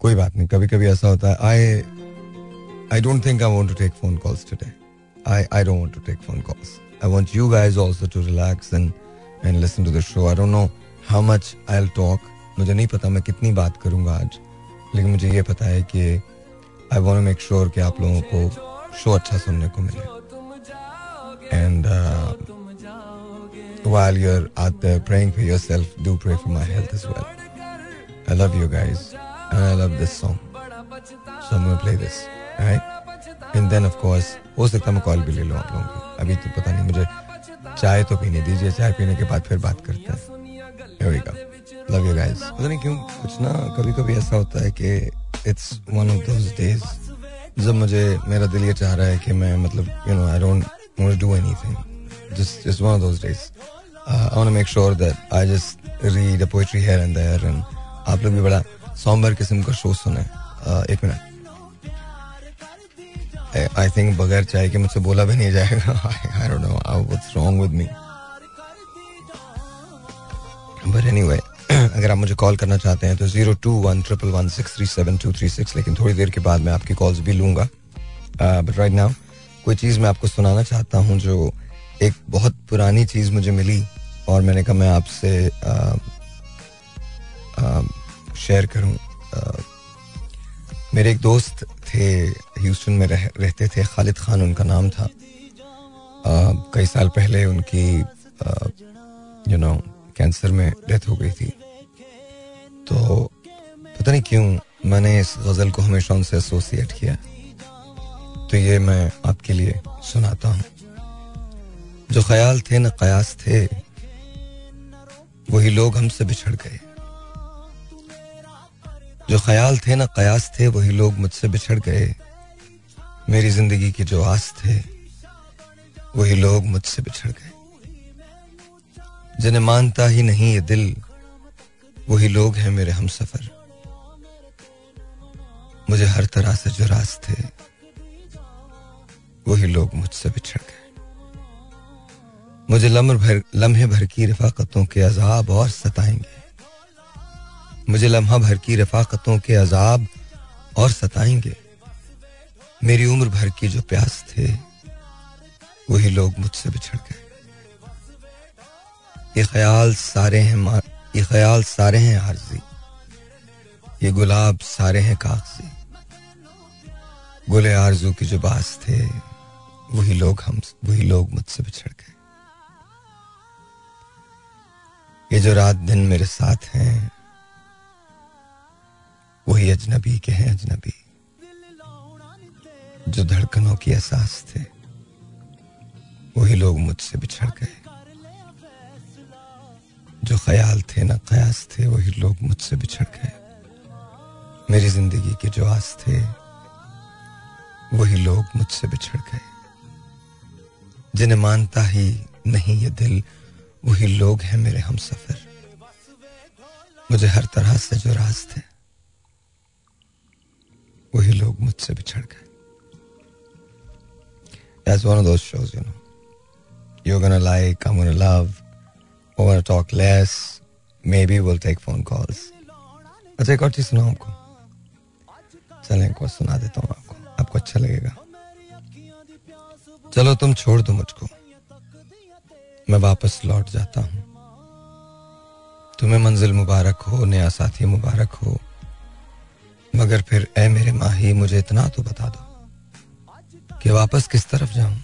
कोई बात नहीं कभी कभी ऐसा होता है। I I don't think I want to take phone calls today I I don't want to take phone calls I want you guys also to relax and and listen to the show I don't know how much I will talk मुझे नहीं पता मैं कितनी बात करूँगा आज। लेकिन मुझे ये पता है कि I want to make sure कि आप लोगों को शो अच्छा सुनने को मिले। And while you're out there praying for yourself, do pray for my health as well. I love you guys, and I love this song. So I'm gonna play this, alright? And then of course, हो सकता है मैं call भी ले लूँ आप लोगों की अभी तो पता नहीं मुझे चाय तो पीने दीजिए चाय पीने के बाद फिर बात करते हैं. Love you guys. पता नहीं क्यों कुछ ना कभी कभी ऐसा होता है कि it's one of those days जब मुझे मेरा दिल ये चाह रहा है कि मैं मतलब I don't want to do anything. Just just one of those days. Uh, I want to make sure that I just read a poetry here and there and आप लोग भी बड़ा सॉम्बर किस्म का शो सुने। Uh, एक minute. I think बगैर चाय के मुझसे बोला भी नहीं जाएगा। I don't know what's wrong with me but anyway अगर आप मुझे कॉल करना चाहते हैं तो zero two one triple one six three seven two three six लेकिन थोड़ी देर के बाद मैं आपकी कॉल्स भी लूँगा। बट राइट नाउ कोई चीज़ मैं आपको सुनाना चाहता हूँ जो एक बहुत पुरानी चीज़ मुझे मिली और मैंने कहा मैं आपसे शेयर करूँ। आ, मेरे एक दोस्त थे ह्यूस्टन में रह, रहते थे खालिद खान उनका नाम था। कई साल पहले उनकी यू नो कैंसर में डेथ हो गई थी। तो पता नहीं क्यों मैंने इस गज़ल को हमेशा उनसे एसोसिएट किया। तो ये मैं आपके लिए सुनाता हूँ। जो ख्याल थे, न कयास थे, वही लोग हमसे बिछड़ गए। जो ख्याल थे, न कयास थे, वही लोग मुझसे बिछड़ गए। मेरी ज़िंदगी के जो आस थे, वही लोग मुझसे बिछड़ गए। जिन्हें मानता ही नहीं ये दिल, वही लोग हैं मेरे हम सफ़र। मुझे हर तरह से जो रास थे वही लोग मुझसे बिछड़ गए। मुझे लम्हे भर लम्हे भर की रफाकतों के अजाब और सताएँगे। मुझे लम्हा भर की रफाकतों के अजाब और सताएँगे। मेरी उम्र भर की जो प्यास थे, वही लोग मुझसे बिछड़ गए। ये ख्याल सारे हैं ये ख्याल सारे हैं आरजी। ये गुलाब सारे हैं कागज़ी। गुले आरज़ू की जो बास थे, वही लोग हम, वही लोग मुझसे बिछड़ गए। ये जो रात दिन मेरे साथ हैं, वही अजनबी के हैं अजनबी, जो धड़कनों की एहसास थे, वही लोग मुझसे बिछड़ गए। जो ख्याल थे ना कयास थे, वही लोग मुझसे बिछड़ गए। मेरी ज़िंदगी के जो आस थे, वही लोग मुझसे बिछड़ गए। जिन्हें मानता ही नहीं ये दिल वही लोग हैं मेरे हम सफ़र मुझे हर तरह से जो राज थे वही लोग मुझसे बिछड़ गए That's one of those shows, you know. You're gonna like, I'm gonna love, we're gonna talk less. Maybe we'll take phone calls. अच्छा एक और चीज़ सुनाऊं आपको चलें एक और सुना देता हूँ आपको आपको अच्छा लगेगा चलो तुम छोड़ दो मुझको मैं वापस लौट जाता हूँ। तुम्हें मंजिल मुबारक हो, नया साथी मुबारक हो। मगर फिर ए मेरे माही, मुझे इतना तो बता दो कि वापस किस तरफ़ जाऊँ?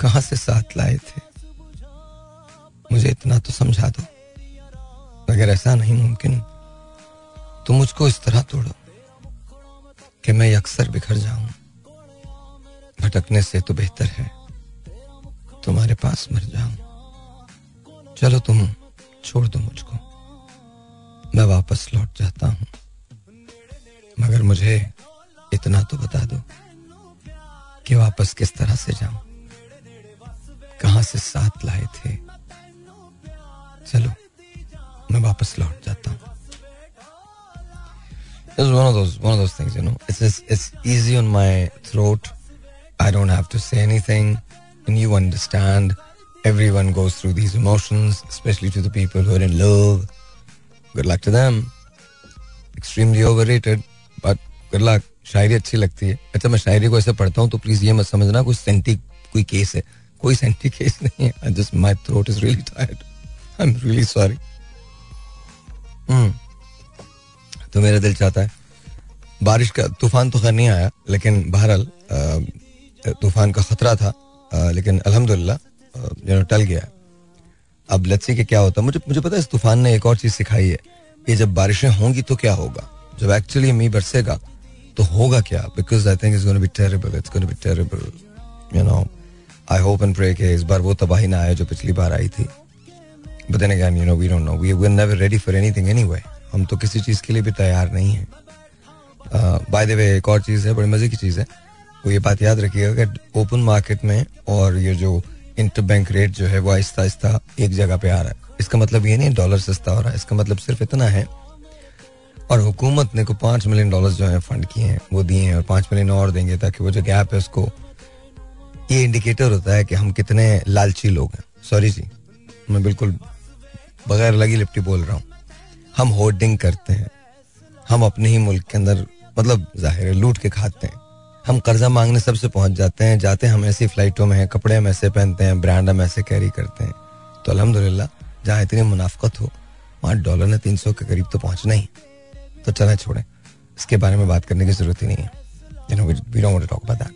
कहाँ से साथ लाए थे? मुझे इतना तो समझा दो। अगर ऐसा नहीं मुमकिन। तो मुझको इस तरह तोड़ो कि मैं अक्सर बिखर जाऊँ। भटकने से तो बेहतर है। तुम्हारे पास मर जाऊँ चलो तुम छोड़ दो मुझको मैं वापस लौट जाता हूँ मगर मुझे इतना तो बता दो कि वापस किस तरह से जाऊँ कहाँ से साथ लाए थे चलो मैं वापस लौट जाता हूँ This is one of those one of those things, you know. It's just, it's easy on my throat. I don't have to say anything, and you understand. everyone goes through these emotions, especially to the people who are in love. Good luck to them. Extremely overrated, but good luck. शायरी अच्छी लगती है अच्छा मैं शायरी को ऐसे पढ़ता हूँ तो प्लीज़ ये मत समझना कोई सेंटी कोई केस है कोई सेंटी केस नहीं है just my throat is really tired I am really sorry तो मेरा दिल चाहता है बारिश का तूफ़ान तो खैर नहीं आया लेकिन बहरहाल तूफ़ान का खतरा था लेकिन अल्हम्दुलिल्लाह यू नो टल गया। अब सी के क्या होता मुझे मुझे पता है इस तूफ़ान ने एक और चीज़ सिखाई है कि जब बारिशें होंगी तो क्या होगा? जब एक्चुअली मी बरसेगा तो होगा क्या? Because I think it's be terrible it's be terrible you know I hope and pray के इस बार वो तबाही ना आए जो पिछली बार आई थी। But then you know we don't know we we never ready for anything anyway हम तो किसी चीज़ के लिए भी तैयार नहीं है। बाय द वे एक और चीज़ है, बड़ी मज़े की चीज़ है। वो ये बात याद रखिएगा कि ओपन मार्केट में और ये जो इंटर बैंक रेट जो है वो आहिस्ता आहिस्ता एक जगह पे आ रहा है। इसका मतलब ये नहीं डॉलर सस्ता हो रहा है, इसका मतलब सिर्फ़ इतना है और हुकूमत ने को पाँच मिलियन डॉलर जो है फंड किए हैं, वो दिए हैं और पाँच मिलियन और देंगे ताकि वो जो गैप है उसको, ये इंडिकेटर होता है कि हम कितने लालची लोग हैं। सॉरी जी, मैं बिल्कुल बगैर लगी लिपटी बोल रहा हूँ। हम होर्डिंग करते हैं, हम अपने ही मुल्क के अंदर मतलब ज़ाहिर है, लूट के खाते हैं। हम कर्जा मांगने सबसे पहुँच जाते हैं जाते हैं हम ऐसी फ्लाइटों में हैं कपड़े हम ऐसे पहनते हैं ब्रांड हम ऐसे कैरी करते हैं। तो अलहमदिल्ला जहाँ इतनी मुनाफ्त हो वहाँ डॉलर ने तीन सौ के करीब तो पहुँचना ही। तो चला छोड़े। इसके बारे में बात करने की ज़रूरत ही नहीं है। We don't want to talk about that.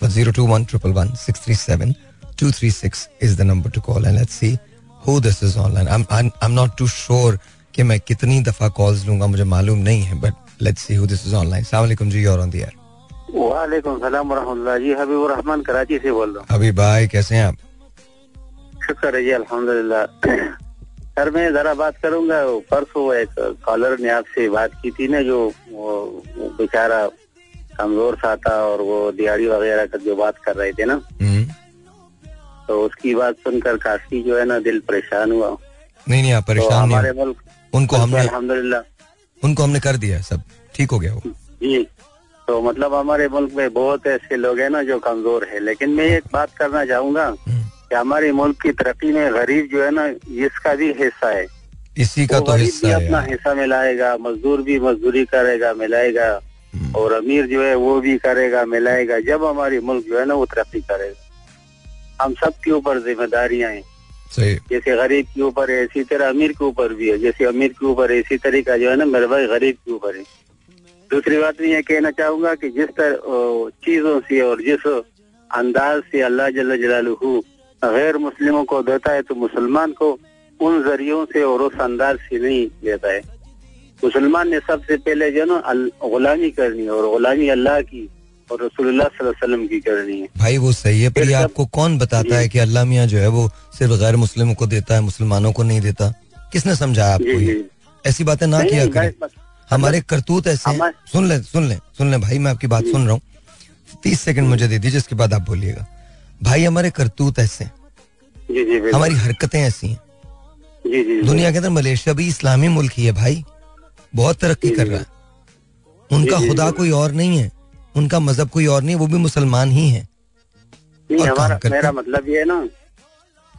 But 021 236 is the number to call and let's see who this is online. I'm, I'm, I'm not too sure कि मैं कितनी दफ़ा कॉल्स लूँगा मुझे मालूम नहीं है but let's see who this is online वालेकुम जी और ऑन द एयर वालेकुम सलाम जी हबीब रहमान कराची से बोल रहा हूँ। अभी भाई कैसे हैं आप? शुक्र है जी अल्हम्दुलिल्लाह। सर मैं जरा बात करूँगा परसों एक कॉलर ने आपसे बात की थी ना जो बेचारा कमज़ोर सा था और वो दिहाड़ी वगैरह का जो बात कर रहे थे ना। हम्म। तो उसकी बात सुनकर काफ़ी जो है ना दिल परेशान हुआ। नहीं नहीं आप तो परेशान नहीं हमारे। मुल्क उनको हमने अल्हम्दुलिल्लाह। उनको हमने कर दिया सब। ठीक हो गया वो। जी। तो मतलब हमारे मुल्क में बहुत ऐसे लोग हैं ना जो कमज़ोर है। लेकिन मैं एक बात करना चाहूँगा हम्म। कि हमारे मुल्क की तरक्की में गरीब जो है ना इसका भी हिस्सा है। इसी का वो तो हिस्सा भी है अपना हिस्सा मिलाएगा मजदूर भी मजदूरी करेगा मिलाएगा। हम्म। और अमीर जो है वो भी करेगा मिलाएगा जब हमारी मुल्क जो है ना वो तरक्की करेगा हम सब के ऊपर जिम्मेदारियाँ हैं। जैसे गरीब के ऊपर है इसी तरह अमीर के ऊपर भी है। जैसे अमीर के ऊपर है इसी तरीका जो है ना मेरे भाई गरीब के ऊपर है। दूसरी बात मैं ये कहना चाहूँगा कि जिस तरह चीज़ों से और जिस अंदाज से अल्लाह जल्ल जलालहू गैर मुस्लिमों को देता है तो मुसलमान को उन जरियों से और उस अंदाज से नहीं देता है। मुसलमान ने सबसे पहले जो है ना गुलामी करनी है और गुलामी अल्लाह की और रसूलुल्लाह सल्लल्लाहु अलैहि वसल्लम की करनी है। भाई वो सही है पर ये आपको कौन बताता है कि अल्लाह मियाँ जो है वो सिर्फ़ गैर मुस्लिमों को देता है मुसलमानों को नहीं देता? किसने समझाया आपको ये? ऐसी बातें ना किया करें। हमारे करतूत ऐसे हमारे- सुन ले सुन ले सुन ले भाई मैं आपकी बात सुन रहा हूँ। तीस सेकंड मुझे दे दीजिए इसके बाद आप बोलिएगा। भाई हमारे करतूत ऐसे जी जी हमारी हरकतें ऐसी हैं। जी जी दुनिया के अंदर मलेशिया भी इस्लामी मुल्क ही है भाई। बहुत तरक्की कर रहा है। उनका खुदा कोई और नहीं है। उनका मज़हब कोई और नहीं है वो भी मुसलमान ही है। और हमारा मेरा मतलब ये है ना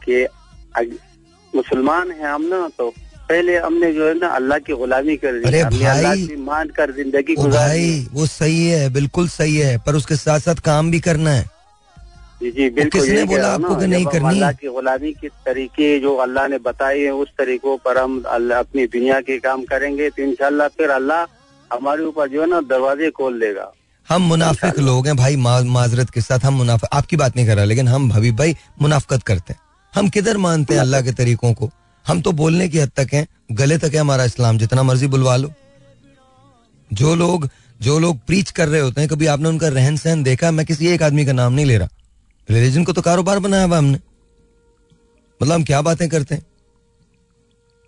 कि मुसलमान है हम ना तो पहले हमने जो है ना अल्लाह की गुलामी कर दी अरे भाई, मान कर ज़िंदगी भाई वो सही है बिल्कुल सही है पर उसके साथ साथ काम भी करना है। जी जी बिल्कुल किसने बोला आपको कि नहीं करनी? अल्लाह की गुलामी के तरीके जो अल्लाह ने बताए हैं उस तरीकों पर हम अपनी दुनिया के काम करेंगे तो इंशाल्लाह फिर अल्लाह हमारे ऊपर जो है ना दरवाजे खोल देगा। हम मुनाफिक लोग हैं भाई माजरत के साथ हम मुनाफिक आपकी बात नहीं कर रहा लेकिन हम हबीब भाई मुनाफकत करते हैं। हम किधर मानते हैं अल्लाह के तरीकों को? हम तो बोलने की हद तक हैं, गले तक है हमारा इस्लाम, जितना मर्ज़ी बुलवा लो। जो लोग जो लोग प्रीच कर रहे होते हैं, कभी आपने उनका रहन सहन देखा? मैं किसी एक आदमी का नाम नहीं ले रहा। रिलीजन को तो कारोबार बनाया हुआ हमने। मतलब हम क्या बातें करते हैं?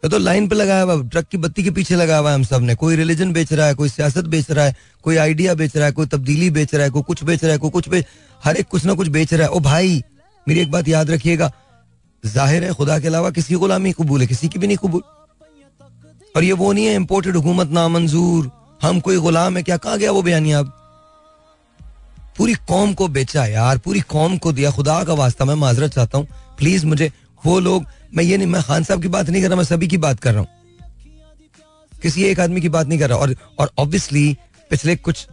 ये तो लाइन पे लगाया हुआ ट्रक की बत्ती के पीछे लगा हुआ है हम सबने। कोई रिलीजन बेच रहा है, कोई सियासत बेच रहा है, कोई आइडिया बेच रहा है, कोई तब्दीली बेच रहा है, कोई कुछ बेच रहा है, कोई कुछ बेच हर एक कुछ ना कुछ बेच रहा है। ओ भाई, मेरी एक बात याद रखिएगा ज़ाहिर है, खुदा के अलावा किसी गुलामी कबूल है? किसी की भी नहीं कबूल। और ये वो नहीं है इम्पोर्टेड हुकूमत नामंजूर। हम कोई गुलाम है, क्या कहा गया वो बयानी आप पूरी कौम को बेचा यार, पूरी कौम को दिया। खुदा का वास्ता मैं माजरत चाहता हूँ। प्लीज़ मुझे, वो लोग, मैं ये नहीं, मैं खान साहब की बात नहीं कर रहा, मैं सभी की बात कर रहा हूँ। किसी एक आदमी की बात नहीं कर रहा। और और ऑब्वियसली पिछले कुछ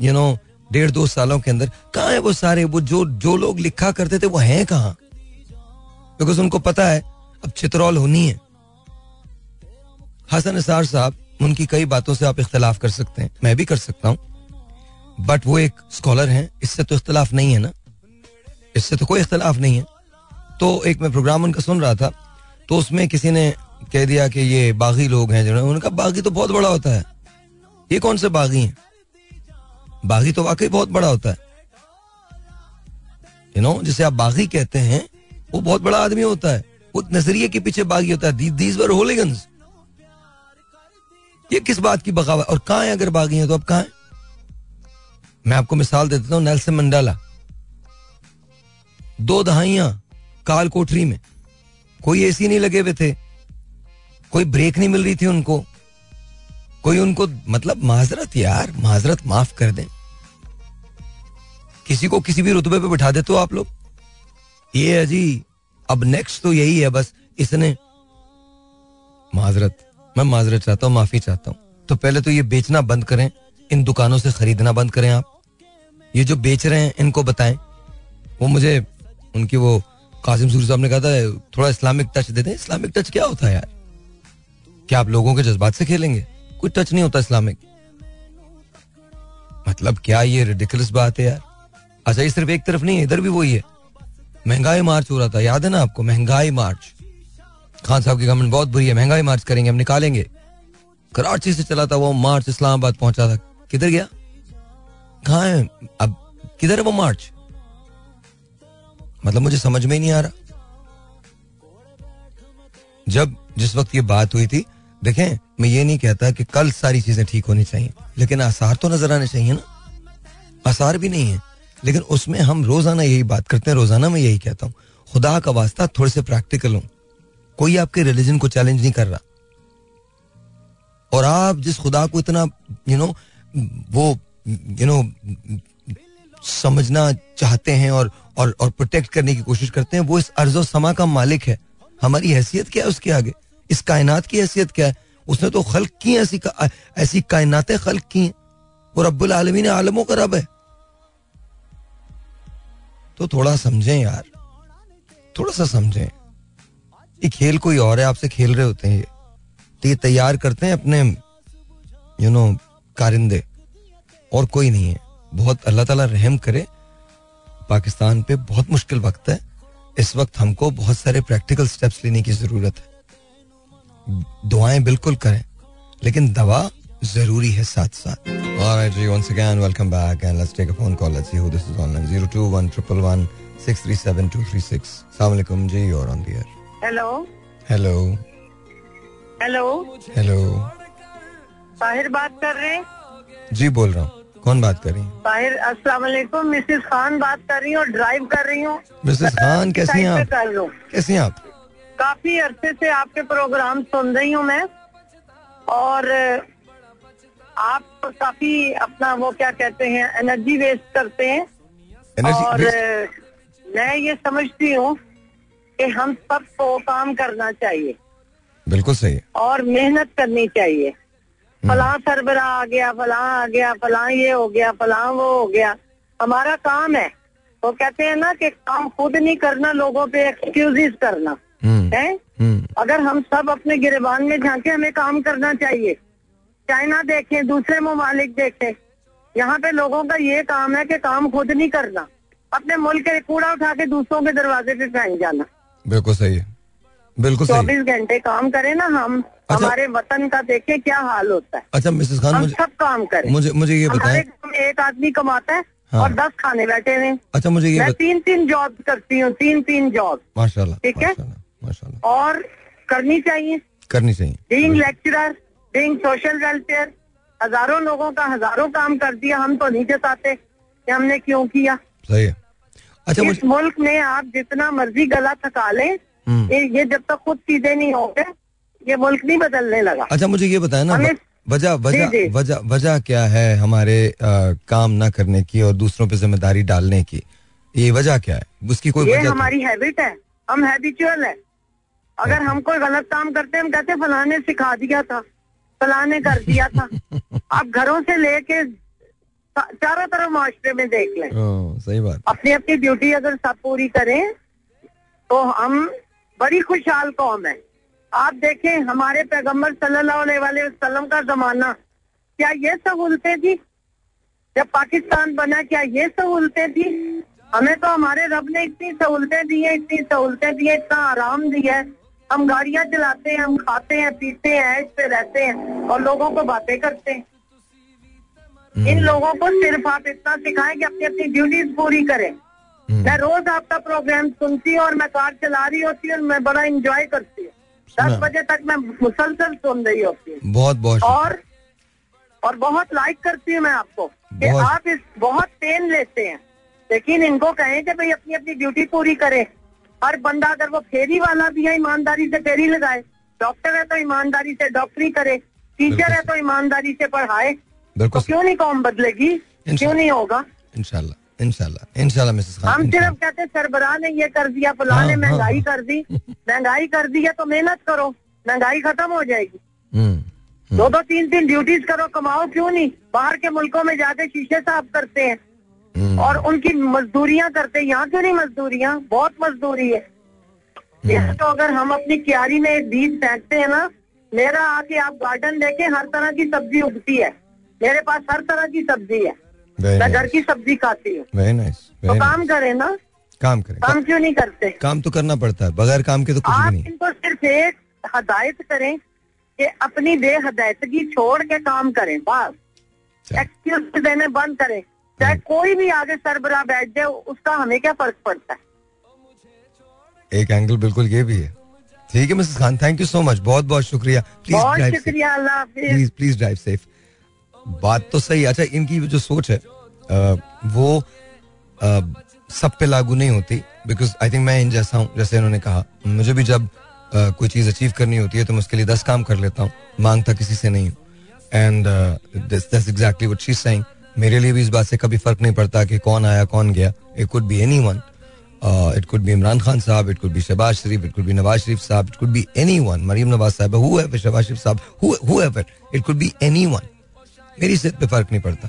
यू नो डेढ़ दो सालों के अंदर, कहा है वो सारे? वो जो जो लोग लिखा करते थे, वो हैं कहाँ? बिकॉज़ उनको पता है, अब चित्रौल होनी है। हसन असार साहब, उनकी कई बातों से आप इख्तलाफ कर सकते हैं, मैं भी कर सकता हूँ। बट वो एक स्कॉलर हैं, इससे तो इख्तलाफ नहीं है ना? इससे तो कोई इख्तलाफ नहीं है। तो एक मैं प्रोग्राम उनका सुन रहा था तो उसमें किसी ने कह दिया कि ये बागी लोग हैं जिन्होंने उनका बागी तो बहुत बड़ा होता है। ये कौन से बागी हैं? बागी तो वाकई बहुत बड़ा होता है। यू नो जिसे आप बागी कहते हैं वो बहुत बड़ा आदमी होता है। वो नज़रिए के पीछे बागी होता है। दीज वर होलीगंस ये किस बात की बगावत और कहा है अगर बागी हैं तो अब कहा है? मैं आपको मिसाल दे देता हूँ नेल्सन मंडाला। दो दहाइयाँ काल कोठरी में। कोई एसी नहीं लगे हुए थे। कोई ब्रेक नहीं मिल रही थी उनको। कोई उनको मतलब माजरत यार, माजरत माफ़ कर दें। किसी को किसी भी रुतबे पे बिठा देते हो आप लोग। ये है जी, अब नेक्स्ट तो यही है, बस इसने माजरत, मैं माजरत चाहता हूँ, माफ़ी चाहता हूँ। तो पहले तो ये बेचना बंद करें, इन दुकानों से खरीदना बंद करें आप। ये जो बेच रहे हैं, इनको बताएँ। वो मुझे, उनकी वो कासिम सूरी साहब ने कहा था, थोड़ा इस्लामिक टच देते हैं इस्लामिक टच क्या होता है यार? क्या आप लोगों के जज्बात से खेलेंगे? कोई टच नहीं होता इस्लामिक। मतलब क्या ये रिडिकुलस बात है यार? अच्छा ये सिर्फ़ एक तरफ़ नहीं है इधर भी वही है। महँगाई मार्च हो रहा था, याद है ना आपको? महँगाई मार्च। खान साहब की गवर्नमेंट बहुत बुरी है, महँगाई मार्च करेंगे, हम निकालेंगे। कराची से चला था वो, मार्च इस्लामाबाद पहुँचा था। किधर गया? कहा है? अब किधर है वो मार्च? मतलब मुझे समझ में ही नहीं आ रहा। जब जिस वक्त ये बात हुई थी, देखें, मैं ये नहीं कहता कि कल सारी चीज़ें ठीक होनी चाहिए, लेकिन आसार तो नज़र आने चाहिए ना। आसार भी नहीं है। लेकिन उसमें हम रोज़ाना यही बात करते हैं, रोज़ाना मैं यही कहता हूँ, खुदा का वास्ता थोड़े से प्रैक्टिकल हूँ। कोई आपके रिलीजन को चैलेंज नहीं कर रहा। और आप जिस खुदा को इतना यू नो वो यू नो समझना चाहते हैं और और और प्रोटेक्ट करने की कोशिश करते हैं, वो इस अर्जो समा का मालिक है। हमारी हैसियत क्या है उसके आगे? इस कायनात की हैसियत क्या है? उसने तो खल्क की ऐसी ऐसी कायनातें खल्क की हैं। और रब्बुल आलमीन आलमों का रब है। तो थोड़ा समझें यार। थोड़ा सा समझें। ये खेल कोई और है, आपसे खेल रहे होते हैं ये। तो ये तैयार करते हैं अपने यू नो कारिंदे। और कोई नहीं है। बहुत अल्लाह ताला रहम करे। पाकिस्तान पे बहुत मुश्किल वक्त है। इस वक्त हमको बहुत सारे प्रैक्टिकल स्टेप्स लेने की ज़रूरत है। दुआएँ बिल्कुल करें। लेकिन दवा ज़रूरी है साथ साथ Alright, जी, once again, welcome back and let's take a phone call. Let's see who this is online. 021 111 637 236. Assalamu alaikum जी, you're on the air. Hello hello hello hello Tahir बात कर रहे हैं जी बोल रहा हूँ कौन बात कर रही हैं ताहिर अस्सलाम वालेकुम मिसेस खान बात कर रही हूँ ड्राइव कर रही हूँ मिसेस खान कैसी हैं आप कैसी हैं आप काफ़ी अरसे से आपके प्रोग्राम सुन रही हूँ मैं। और आप काफ़ी अपना वो क्या कहते हैं एनर्जी वेस्ट करते हैं। एनर्जी और मैं ये समझती हूँ कि हम सबको काम करना चाहिए। बिल्कुल सही और मेहनत करनी चाहिए। फलां सरबरा आ गया फलां आ गया फलां ये हो गया फलां वो हो गया। हमारा काम है। वो कहते हैं ना कि काम खुद नहीं करना लोगों पे एक्सक्यूजेस करना। हम्म। है? हम्म। अगर हम सब अपने गिरबान में झांके हमें काम करना चाहिए। चाइना देखें दूसरे ममालिक देखें यहाँ पे लोगों का ये काम है कि काम खुद नहीं करना। अपने मुल्क के कूड़ा उठा के दूसरों के दरवाजे पे फेंक जाना। बिल्कुल सही है। बिल्कुल चौबीस घंटे काम करें ना हम अच्छा। हमारे वतन का देखें क्या हाल होता है। अच्छा मिसेस खान हम मुझे सब काम करें। मुझे मुझे ये बताएँ। एक आदमी कमाता है हाँ। और दस खाने बैठे हुए हैं। अच्छा मुझे ये मैं बत... तीन तीन जॉब करती हूँ तीन तीन जॉब माशाल्लाह ठीक है? माशाल्लाह और करनी चाहिए। करनी चाहिए। Being lecturer being social welfare हज़ारों लोगों का हज़ारों काम कर दिया हम तो नहीं जताते कि हमने क्यों किया। सही है। अच्छा इस मुल्क में आप जितना मर्ज़ी गला थका लें हम्म। ये ये जब तक खुद चीज़ें नहीं होंगे ये मुल्क नहीं बदलने लगा। अच्छा मुझे ये बताया ना वजह वजह। वजह वजह क्या है हमारे अ, काम ना करने की और दूसरों पे ज़िम्मेदारी डालने की? ये वजह क्या है? उसकी कोई ये वजह तो- हमारी हैबिट है। हम हैबिचुअल है। अगर हम कोई गलत काम करते हैं हम कहते हैं फलाने सिखा दिया था। फलाने कर दिया था। आप घरों से लेके चारों तरफ़ माशरे में देख लें। ओ, सही बात। अपनी अपनी ड्यूटी अगर सब पूरी करें तो हम बड़ी खुशहाल कौम है। आप देखें हमारे पैगंबर सल्लल्लाहु अलैहि वसल्लम का जमाना क्या ये सहूलतें थी? जब पाकिस्तान बना क्या ये सहूलतें थी? हमें तो हमारे रब ने इतनी सहूलतें दी है इतनी सहूलतें दी है इतना आराम दिया है। हम गाड़ियाँ चलाते हैं हम खाते हैं पीते हैं इस पे रहते हैं और लोगों को बातें करते हैं। इन हम्म, लोगों को सिर्फ़ आप इतना सिखाएँ कि अपनी अपनी ड्यूटीज़ पूरी करें। हम्म, मैं रोज आपका प्रोग्राम सुनती हूँ और मैं कार चला रही होती हूँ और मैं बड़ा इंजॉय करती हूँ। दस बजे तक मैं मुसलसल सुन रही होती हूँ। बहुत बहुत और और बहुत लाइक करती हूँ मैं आपको कि आप इस बहुत पेन लेते हैं। लेकिन इनको कहें कि भाई अपनी अपनी ड्यूटी पूरी करें। हर बंदा अगर वो फेरी वाला भी है ईमानदारी से फेरी लगाए डॉक्टर है तो ईमानदारी से डॉक्टरी करे टीचर है तो ईमानदारी से पढ़ाए तो क्यों नहीं कौम बदलेगी? क्यों नहीं होगा? इंशाल्लाह इंशाल्लाह इंशाल्लाह मिसेस खान हम सिर्फ़ कहते सरबराह ने ये कर दिया फलां ने हाँ, हाँ, महँगाई हाँ। कर दी महँगाई कर दी है तो मेहनत करो महँगाई खत्म हो जाएगी। हम्म, हम्म, दो दो तीन तीन ड्यूटीज़ करो कमाओ क्यों नहीं? बाहर के मुल्कों में जाके शीशे साफ़ करते हैं। हम्म, और उनकी मजदूरियाँ करते हैं। यहाँ क्यों नहीं मजदूरियाँ? बहुत मजदूरी है। यहाँ तो अगर हम अपनी क्यारी में एक बीज फेंकते हैं ना मेरा आके आप गार्डन देखें हर तरह की सब्ज़ी उगती है। मेरे पास हर तरह की सब्ज़ी है। Very मैं घर nice, की सब्ज़ी खाती हूँ। Nice, तो nice. काम करें ना। काम करें। काम क्यों नहीं करते? काम तो करना पड़ता है। बगैर काम के तो कुछ आप नहीं इनको सिर्फ़ एक हदायत करें कि अपनी बेहदायतगी छोड़ के काम करें बस। एक्सक्यूज देने बंद करें। चाहे कोई भी आगे सरबराह बैठ जाए उसका हमें क्या फ़र्क पड़ता है? एक एंगल बिल्कुल ये भी है। ठीक है Mrs Khan thank you so much बहुत बहुत शुक्रिया। प्लीज़ बहुत ड्राइव शुक्रिया अल्लाह प्लीज़ प्लीज़ ड्राइव सेफ़ बात तो सही अच्छा इनकी जो सोच है अ, वो अ, सब पे लागू नहीं होती बिकॉज़ आई थिंक मैं इन जैसा हूँ जैसे इन्होंने कहा। मुझे भी जब अ, कोई चीज़ अचीव करनी होती है तो मैं उसके लिए दस काम कर लेता हूँ। माँगता किसी से नहीं हूँ। And that's exactly what she saying मेरे लिए भी इस बात से कभी फ़र्क नहीं पड़ता कि कौन आया कौन गया। It could be anyone it could be Imran Khan साहब it could be Shahbaz Sharif it could be Nawaz Sharif साहब it could be anyone Maryam Nawaz साहब whoever शहबाज शरीफ साहब it could be anyone मेरी सेहत पे फ़र्क नहीं पड़ता।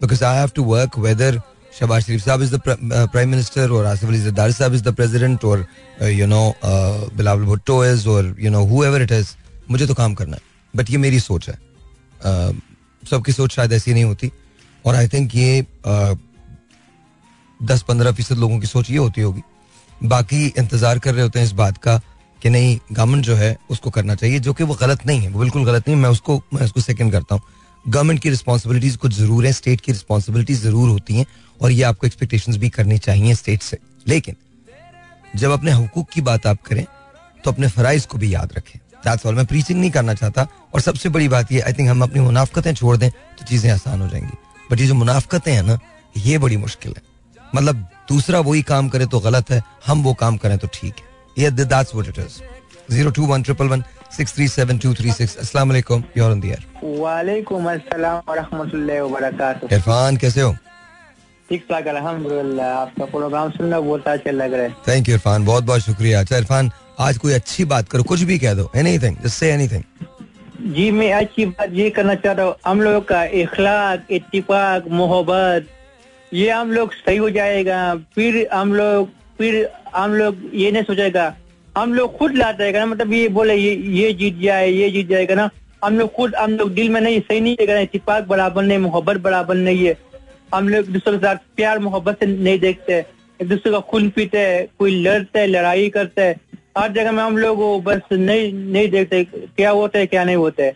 Because I have to work whether Shahbaz Sharif साहब इज़ द प्राइम मिनिस्टर और आसिफ अली जरदारी साहब इज़ द प्रेसिडेंट और you know Bilawal Bhutto is और you know whoever it is मुझे तो काम करना है। बट ये मेरी सोच है। Uh, सबकी सोच शायद ऐसी नहीं होती। और आई थिंक ये दस पंद्रह फ़ीसद लोगों की सोच ये होती होगी। बाकी इंतज़ार कर रहे होते हैं इस बात का कि नहीं गवर्नमेंट जो है उसको करना चाहिए, जो कि वो गलत नहीं है, वो बिल्कुल गलत नहीं मैं उसको मैं उसको सेकंड करता हूँ। गवर्नमेंट की रिस्पॉन्सिबिलिटीज कुछ ज़रूर है स्टेट की रिस्पॉन्सिबिलिटीज ज़रूर होती हैं और ये आपको एक्सपेक्टेशंस भी करनी चाहिए स्टेट से। लेकिन, जब अपने हकूक की बात आप करें तो अपने फराइज को भी याद रखें। दैट्स ऑल मैं प्रीचिंग नहीं करना चाहता और सबसे बड़ी बात ये आई थिंक हम अपनी मुनाफ्कतें छोड़ दें तो चीज़ें आसान हो जाएँगी। बट ये जो मुनाफ्कतें हैं ना ये बड़ी मुश्किल है। मतलब दूसरा वही काम करे तो गलत है हम वो काम करें तो ठीक है। ये that's what it is zero two one triple one six three seven two three six अस्सलाम वालेकुम योर ऑन द एयर वालेकुम अस्सलाम वरहमतुल्लाहि वबरकातुह इरफान कैसे हो? ठीक ठाक अल्हम्दुलिल्लाह आपका प्रोग्राम सुनना बहुत अच्छा लग रहा है। थैंक यू इरफान बहुत बहुत शुक्रिया। अच्छा इरफान आज कोई अच्छी बात करो कुछ भी कह दो एनीथिंग जस्ट से एनीथिंग जी, मैं अच्छी बात ये करना चाहता हूँ। हम लोग का इखलाक, इत्तिफाक, मोहब्बत, ये हम लोग सही हो जाएगा। फिर हम लोग, फिर हम लोग ये नहीं सोचेगा। हम लोग खुद लाते हैं ना मतलब ये बोले, ये ये जीत जाए, ये जीत जाएगा ना। हम लोग खुद, हम लोग दिल में नहीं, सही नहीं है इतफाक बराबर नहीं, मोहब्बत बराबर नहीं है। हम लोग दूसरे के साथ प्यार, मोहब्बत से नहीं देखते। एक दूसरे का खून पीते हैं, कोई लड़ते है, लड़ाई करते है। हर जगह में हम लोग बस नहीं नहीं देखते क्या होता है क्या नहीं होता है।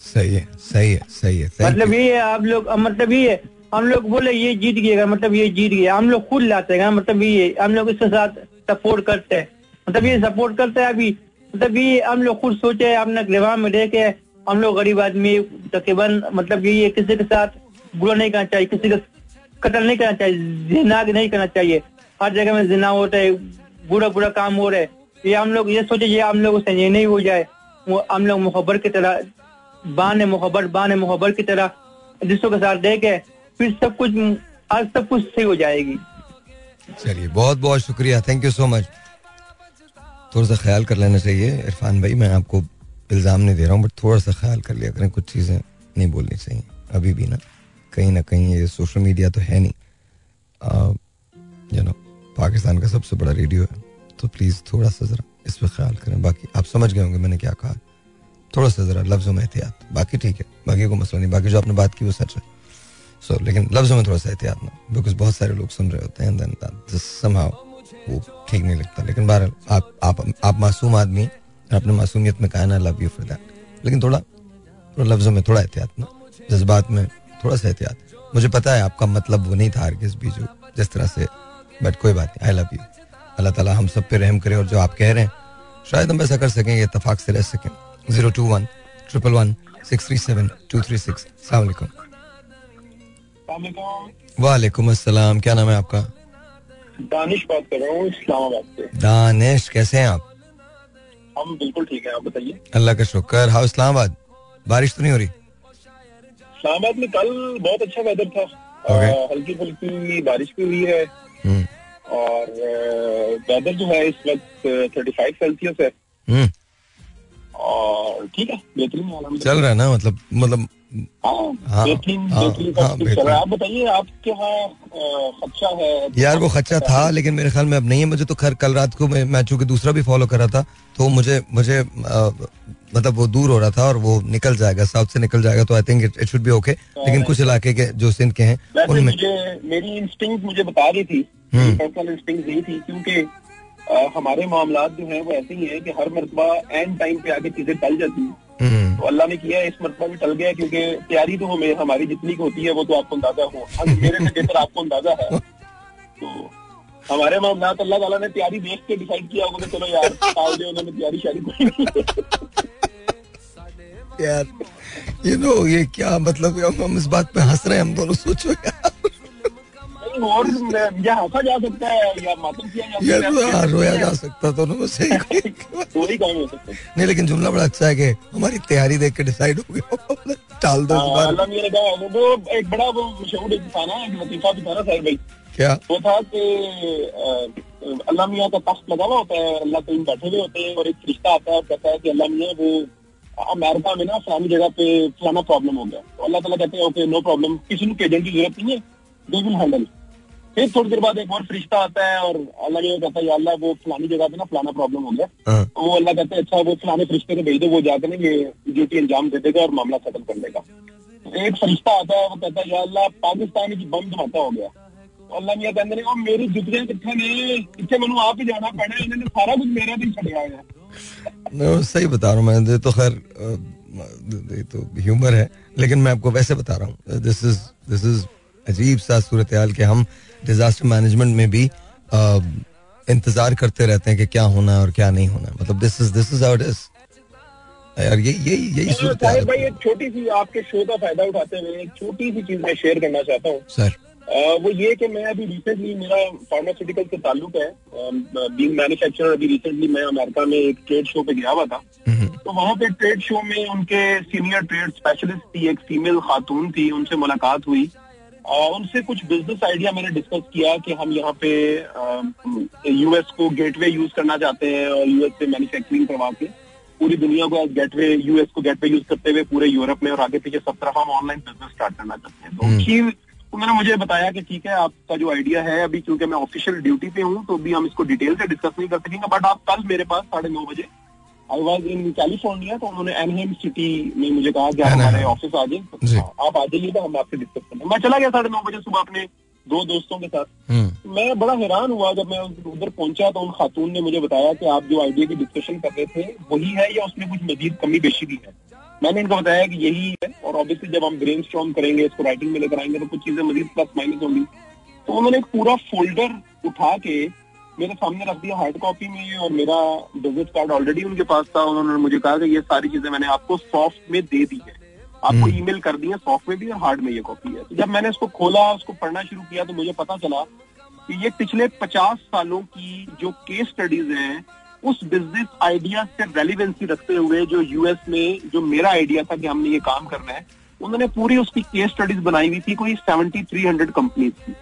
सही है सही है सही है मतलब ये है आप लोग मतलब ये है हम लोग बोले ये जीत गएगा मतलब ये जीत गया हम लोग खुद लाते हैं मतलब ये हम लोग इसके साथ सपोर्ट करते हैं। मतलब ये सपोर्ट करते हैं अभी मतलब ये हम लोग खुद सोचे हमने गृह में रह के हम लोग गरीब आदमी तकरीबन मतलब ये किसी के साथ बुरा नहीं करना चाहिए किसी का कतल नहीं करना चाहिए जिना नहीं करना चाहिए। हर जगह में जिना होता है बुरा बुरा काम हो रहा है। ये हम लोग ये सोचे ये हम लोग से ये नहीं हो जाए। वो हम लोग मुहब्बत की तरह, बान मोहब्बत बान मोहब्बत की तरह दूसरों के साथ दे के फिर सब कुछ, आज सब कुछ सही हो जाएगी। चलिए, बहुत बहुत शुक्रिया। थैंक यू सो मच थोड़ा सा ख्याल कर लेना चाहिए। इरफान भाई, मैं आपको इल्ज़ाम नहीं दे रहा हूँ बट थोड़ा सा ख्याल कर लिया करें। कुछ चीज़ें नहीं बोलनी चाहिए। अभी भी ना, कहीं ना कहीं ये सोशल मीडिया तो है नहीं। यू नो पाकिस्तान का सबसे बड़ा रेडियो है। तो प्लीज़ थोड़ा सा ज़रा इस पर ख्याल करें। बाकी आप समझ गए होंगे मैंने क्या कहा। थोड़ा सा ज़रा लफ्ज़ों में एहतियात। बाकी ठीक है बाकी को मसला नहीं। बाकी जो आपने बात की वो सच है। सो so, लेकिन लफ्ज़ों में थोड़ा सा एहतियात ना। बिकॉज़ बहुत सारे लोग सुन रहे होते हैं वो ठीक नहीं लगता। लेकिन बहरहाल आप आप आप मासूम आदमी अपने मासूमियत में कहा ना लव यू फॉर दैट लेकिन थोड़ा थोड़ा लफ्ज़ों में थोड़ा एहतियात ना। जज्बात में थोड़ा सा एहतियात। मुझे पता है आपका मतलब वो नहीं था हरगिज भी जो जिस तरह से बट कोई बात नहीं आई लव यू अल्लाह ताला हम सब पे रहम करे और जो आप कह रहे हैं शायद हम ऐसा कर सकें ये इतफाक से रह सकें। Zero two one triple one six three seven two three six सलामकुम वालेकुम। अस्सलाम क्या नाम है आपका? दानिश बात कर रहा हूँ इस्लामाबाद से। दानिश कैसे हैं आप? हम बिल्कुल ठीक है आप बताइए। अल्लाह का शुक्र हाउ इस्लामाबाद? बारिश तो नहीं हो रही? इस्लामाबाद में कल बहुत अच्छा वेदर था। हल्की फुल्की बारिश भी हुई है। और वेदर जो है इस वक्त थर्टी फाइव सेल्सियस है। हम्म, और ठीक है बेहतरीन चल रहा है ना मतलब मतलब हाँ हाँ, हाँ। आप बताइए आपके यहाँ खदशा है? यार वो खच्चा था लेकिन मेरे ख्याल में अब नहीं है। मुझे तो खैर कल रात को मैं, चूँकि दूसरा भी फॉलो कर रहा था तो मुझे मुझे मतलब वो दूर हो रहा था और वो निकल जाएगा साउथ से निकल जाएगा तो I think it should be okay लेकिन कुछ इलाके के जो सिंध के हैं उनमें मेरी इंस्टिंक्ट मुझे बता रही थी हम्म। पर्सनल इंस्टिंक्ट यही थी क्योंकि हमारे मामला जो है वो ऐसे ही है कि हर मरतबा एंड टाइम पे आके चीज़ें टल जाती हैं। हम्म, तो अल्लाह ने किया इस मरतबा भी टल गया क्योंकि तैयारी तो हमें हमारी जितनी की होती है वो तो आपको अंदाज़ा हो। मेरे से बेहतर आपको अंदाज़ा है। तो हमारे मामलात अल्लाह ताला ने तैयारी देख के डिसाइड किया होगा कि चलो यार टाल दे उन्होंने तैयारी शादी कोई यार यू नो ये क्या मतलब हम हम इस बात पे हंस रहे हैं हम दोनों सोचो यार। और या हंसा जा सकता है या मातम किया जा सकता हाँ, है रोया जा सकता दोनों में से एक- एक बात। दो काम हो सकते हैं। नहीं लेकिन जुमला बड़ा अच्छा है कि हमारी तैयारी देख के डिसाइड हो गया। टाल दो हाँ, अल्लाह ने वो- एक बड़ा वो मशहूर एक था ना एक लतीफा भी था ना साहिर भाई। क्या? वो था कि अल्लाह मियाँ का तख्त लगा हुआ होता है अल्लाह कहीं बैठे हुए होते हैं और एक रिश्ता आता है और कहता है कि अल्लाह मियाँ वो अमेरिका में ना फलानी जगह पे फलाना प्रॉब्लम हो गया। तो अल्लाह ताला कहते हैं ओके नो प्रॉब्लम किसी को एजेंट की ज़रूरत नहीं है। दे विल हैंडल फिर थोड़ी देर बाद एक और फरिश्ता आता है और अल्लाह मियाँ कहता है या अल्लाह वो फलानी जगह पे ना फलाना प्रॉब्लम हो गया. हाँ, तो वो अल्लाह कहते हैं अच्छा वो फलाने फरिश्ते को भेज दो वो जाकर ना ये ड्यूटी अंजाम दे देगा और मामला खत्म कर देगा. तो एक फरिश्ता आता है वो कहता है या अल्लाह पाकिस्तान की बम धमाका हो गया। तो अल्लाह मियाँ कहते हैं "ओ मेरी जुतियाँ कितने ने इतने मैंने आप ही जाना पड़ा है इन्होंने सारा कुछ मेरा भी छड़िया है। मैं वो सही बता रहा हूँ मैं ये तो खैर अ, ये तो ह्यूमर है लेकिन मैं आपको वैसे बता रहा हूँ दिस इज़ दिस इज़ अजीब सा सूरत हाल कि हम डिजास्टर मैनेजमेंट में भी इंतज़ार करते रहते हैं कि क्या होना है और क्या नहीं होना है। मतलब this is this is out is यार ये यही यही सूरत भाई एक छोटी सी आपके शो का फ़ायदा उठाते हुए एक छोटी सी चीज़ मैं शेयर करना चाहता हूँ। सर वो ये कि मैं अभी रिसेंटली मेरा फार्मास्यूटिकल से ताल्लुक है। बीइंग मैन्युफैक्चरर अभी रिसेंटली मैं अमेरिका में एक ट्रेड शो पे गया हुआ था। हम्म, तो वहाँ पे ट्रेड शो में उनके सीनियर ट्रेड स्पेशलिस्ट थी एक फीमेल खातून थी उनसे मुलाकात हुई। और उनसे कुछ बिज़नेस आइडिया मैंने डिस्कस किया कि हम यहाँ पे यूएस को गेटवे यूज़ करना चाहते हैं और यूएस से मैन्युफैक्चरिंग करवा के पूरी दुनिया को एज गेटवे यूएस को गेटवे यूज़ करते हुए पूरे यूरोप में और आगे पीछे सब तरफ़ हम ऑनलाइन बिज़नेस स्टार्ट करना चाहते हैं। तो तो मैंने मुझे बताया कि ठीक है आपका जो आइडिया है अभी क्योंकि मैं ऑफिशियल ड्यूटी पे हूँ तो अभी हम इसको डिटेल से डिस्कस नहीं कर सकेंगे बट आप कल मेरे पास साढ़े नौ बजे आई वॉज़ इन कैलिफ़ोर्निया तो उन्होंने एनहेम सिटी में मुझे कहा कि आप हमारे ऑफ़िस आ जाए आप आ जाइए तो हम आपसे डिस्कस करेंगे मैं चला गया साढ़े नौ बजे सुबह अपने दो दोस्तों के साथ। हम्म, मैं बड़ा हैरान हुआ जब मैं उधर पहुँचा तो उन खातून ने मुझे बताया कि आप जो आइडिया की डिस्कशन कर रहे थे वही है या उसमें कुछ मजीद कमी बेशी भी है? मैंने इनको बताया कि यही है और ऑब्वियसली जब हम ब्रेन करेंगे इसको राइटिंग में लेकर आएँगे तो कुछ चीज़ें मजीद प्लस माइनस होंगी। तो उन्होंने एक पूरा फोल्डर उठा के मेरे सामने रख दिया हार्ड कॉपी में और मेरा बिज़नेस कार्ड ऑलरेडी उनके पास था। उन्होंने मुझे कहा कि ये सारी चीज़ें मैंने आपको सॉफ्ट में दे दी है। आपको हम्म। ईमेल कर दी है सॉफ्ट में भी और हार्ड में ये कॉपी है। तो जब मैंने इसको खोला उसको पढ़ना शुरू किया तो मुझे पता चला कि ये पिछले पचास सालों की जो केस स्टडीज़ हैं उस बिज़नेस आइडिया से रेलिवेंसी रखते हुए जो यूएस में जो मेरा आइडिया था कि हमने ये काम करना है उन्होंने पूरी उसकी केस स्टडीज़ बनाई हुई थी कोई सेवेंटी थ्री हंड्रेड कंपनीज़ की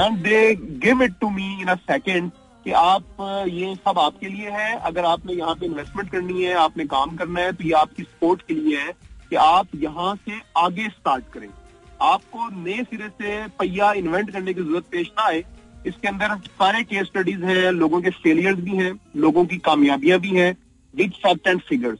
and they give it to me in a second कि आप ये सब आपके लिए है अगर आपने यहाँ पे इन्वेस्टमेंट करनी है आपने काम करना है तो ये आपकी सपोर्ट के लिए है कि आप यहाँ से आगे स्टार्ट करें। आपको नए सिरे से पहिया इन्वेंट करने की ज़रूरत पेश ना आए इसके अंदर सारे केस स्टडीज़ हैं लोगों के फेलियर्स भी हैं लोगों की कामयाबियाँ भी हैं विद फैक्ट एंड फिगर्स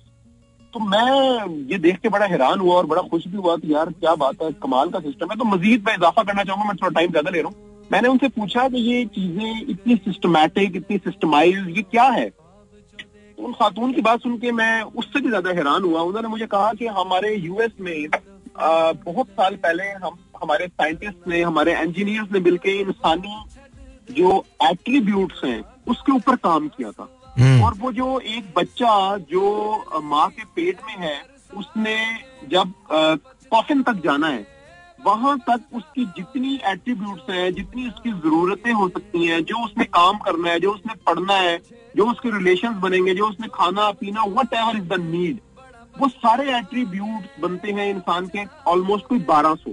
तो मैं ये देख के बड़ा हैरान हुआ और बड़ा खुश भी हुआ कि यार क्या बात है कमाल का सिस्टम है। तो मजीद मैं इजाफा करना चाहूँगा मैं थोड़ा टाइम ज़्यादा ले रहा हूँ। मैंने उनसे पूछा कि ये चीज़ें इतनी सिस्टमैटिक इतनी सिस्टमाइज ये क्या है? तो उन खातून की बात सुन के मैं उससे भी ज़्यादा हैरान हुआ। उन्होंने मुझे कहा कि हमारे यूएस में आ, बहुत साल पहले हम हमारे साइंटिस्ट ने हमारे इंजीनियर्स ने मिलकर इंसानी जो एट्रीब्यूट्स हैं उसके ऊपर काम किया था। हम्म, और वो जो एक बच्चा जो माँ के पेट में है उसने जब कॉफिन तक जाना है वहाँ तक उसकी जितनी एट्रीब्यूट्स हैं जितनी उसकी जरूरतें हो सकती हैं जो उसने काम करना है जो उसने पढ़ना है जो उसके रिलेशन बनेंगे जो उसने खाना पीना whatever is the need वो सारे एट्रीब्यूट बनते हैं इंसान के ऑलमोस्ट कोई बारह सौ।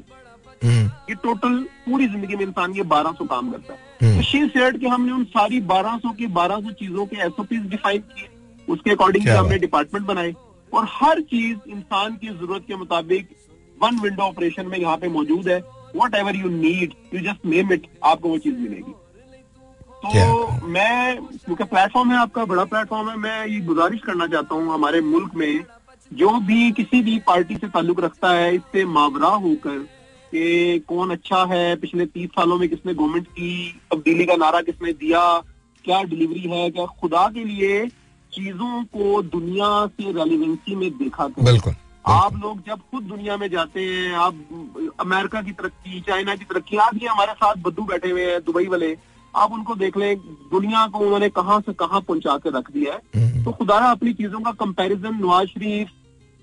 हम्म, ये टोटल पूरी ज़िंदगी में इंसान ये 1200 काम करता है। तो शी सेड कि हमने उन सारी 1200 की 1200 चीज़ों के एसओपीज डिफाइन किए। उसके अकॉर्डिंग हमने डिपार्टमेंट बनाए। और हर चीज़ इंसान की ज़रूरत के मुताबिक वन विंडो ऑपरेशन में यहाँ पे मौजूद है। Whatever you need you just name it आपको वो चीज़ मिलेगी। तो मैं क्योंकि प्लेटफॉर्म है आपका बड़ा प्लेटफॉर्म है मैं ये गुजारिश करना चाहता हूँ हमारे मुल्क में जो भी किसी भी पार्टी से ताल्लुक रखता है इससे मावरा होकर कि कौन अच्छा है पिछले तीस सालों में किसने गवर्नमेंट की तब्दीली का नारा किसने दिया क्या डिलीवरी है क्या खुदा के लिए चीज़ों को दुनिया से रेलिवेंसी में देखा करें। बिल्कुल आप लोग जब खुद दुनिया में जाते हैं आप अमेरिका की तरक्की चाइना की तरक्की आज ये हमारे साथ बद्दू बैठे हुए हैं दुबई वाले आप उनको देख लें दुनिया को उन्होंने कहाँ से कहाँ पहुँचा के रख दिया है। हम्म, तो खुदा अपनी चीज़ों का कंपैरिजन नवाज़ शरीफ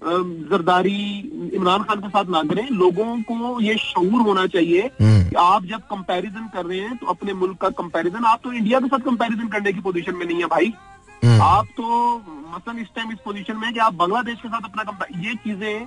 जरदारी इमरान खान के साथ ना करें। लोगों को ये शूर होना चाहिए हम्म, कि आप जब कंपैरिजन कर रहे हैं तो अपने मुल्क का कंपैरिजन आप तो इंडिया के साथ कंपैरिजन करने की पोजीशन में नहीं है भाई। हम्म, आप तो मसलन इस टाइम इस पोजीशन में है कि आप बांग्लादेश के साथ अपना ये चीज़ें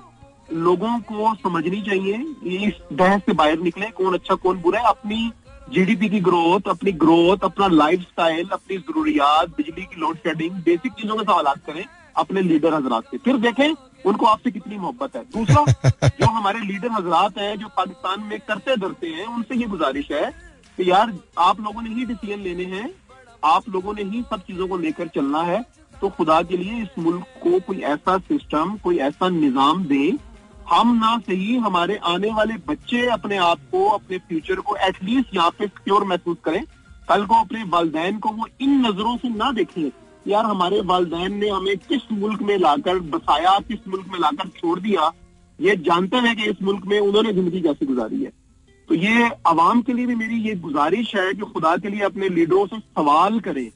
लोगों को समझनी चाहिए ये इस बहस से बाहर निकले कौन अच्छा कौन बुरा है। अपनी जीडीपी की ग्रोथ अपनी ग्रोथ अपना लाइफ स्टाइल अपनी जरूरियात बिजली की लोड शेडिंग बेसिक चीज़ों के सवाल करें अपने लीडर हजरात से। फिर देखें उनको आपसे कितनी मोहब्बत है? दूसरा जो हमारे लीडर हजरात हैं जो पाकिस्तान में करते धरते हैं उनसे ये गुजारिश है कि यार आप लोगों ने ही डिसीज़न लेने हैं आप लोगों ने ही सब चीज़ों को लेकर चलना है तो खुदा के लिए इस मुल्क को कोई ऐसा सिस्टम कोई ऐसा निज़ाम दे हम ना सही हमारे आने वाले बच्चे अपने आप को अपने फ्यूचर को एटलीस्ट यहाँ पे सिक्योर महसूस करें। कल को अपने वालदेन को वो इन नज़रों से ना देखें। यार हमारे वालदेन ने हमें किस मुल्क में लाकर बसाया किस मुल्क में लाकर छोड़ दिया ये जानते हैं कि इस मुल्क में उन्होंने ज़िंदगी कैसे गुजारी है। तो ये आवाम के लिए भी मेरी ये गुजारिश है कि खुदा के लिए अपने लीडरों से सवाल करें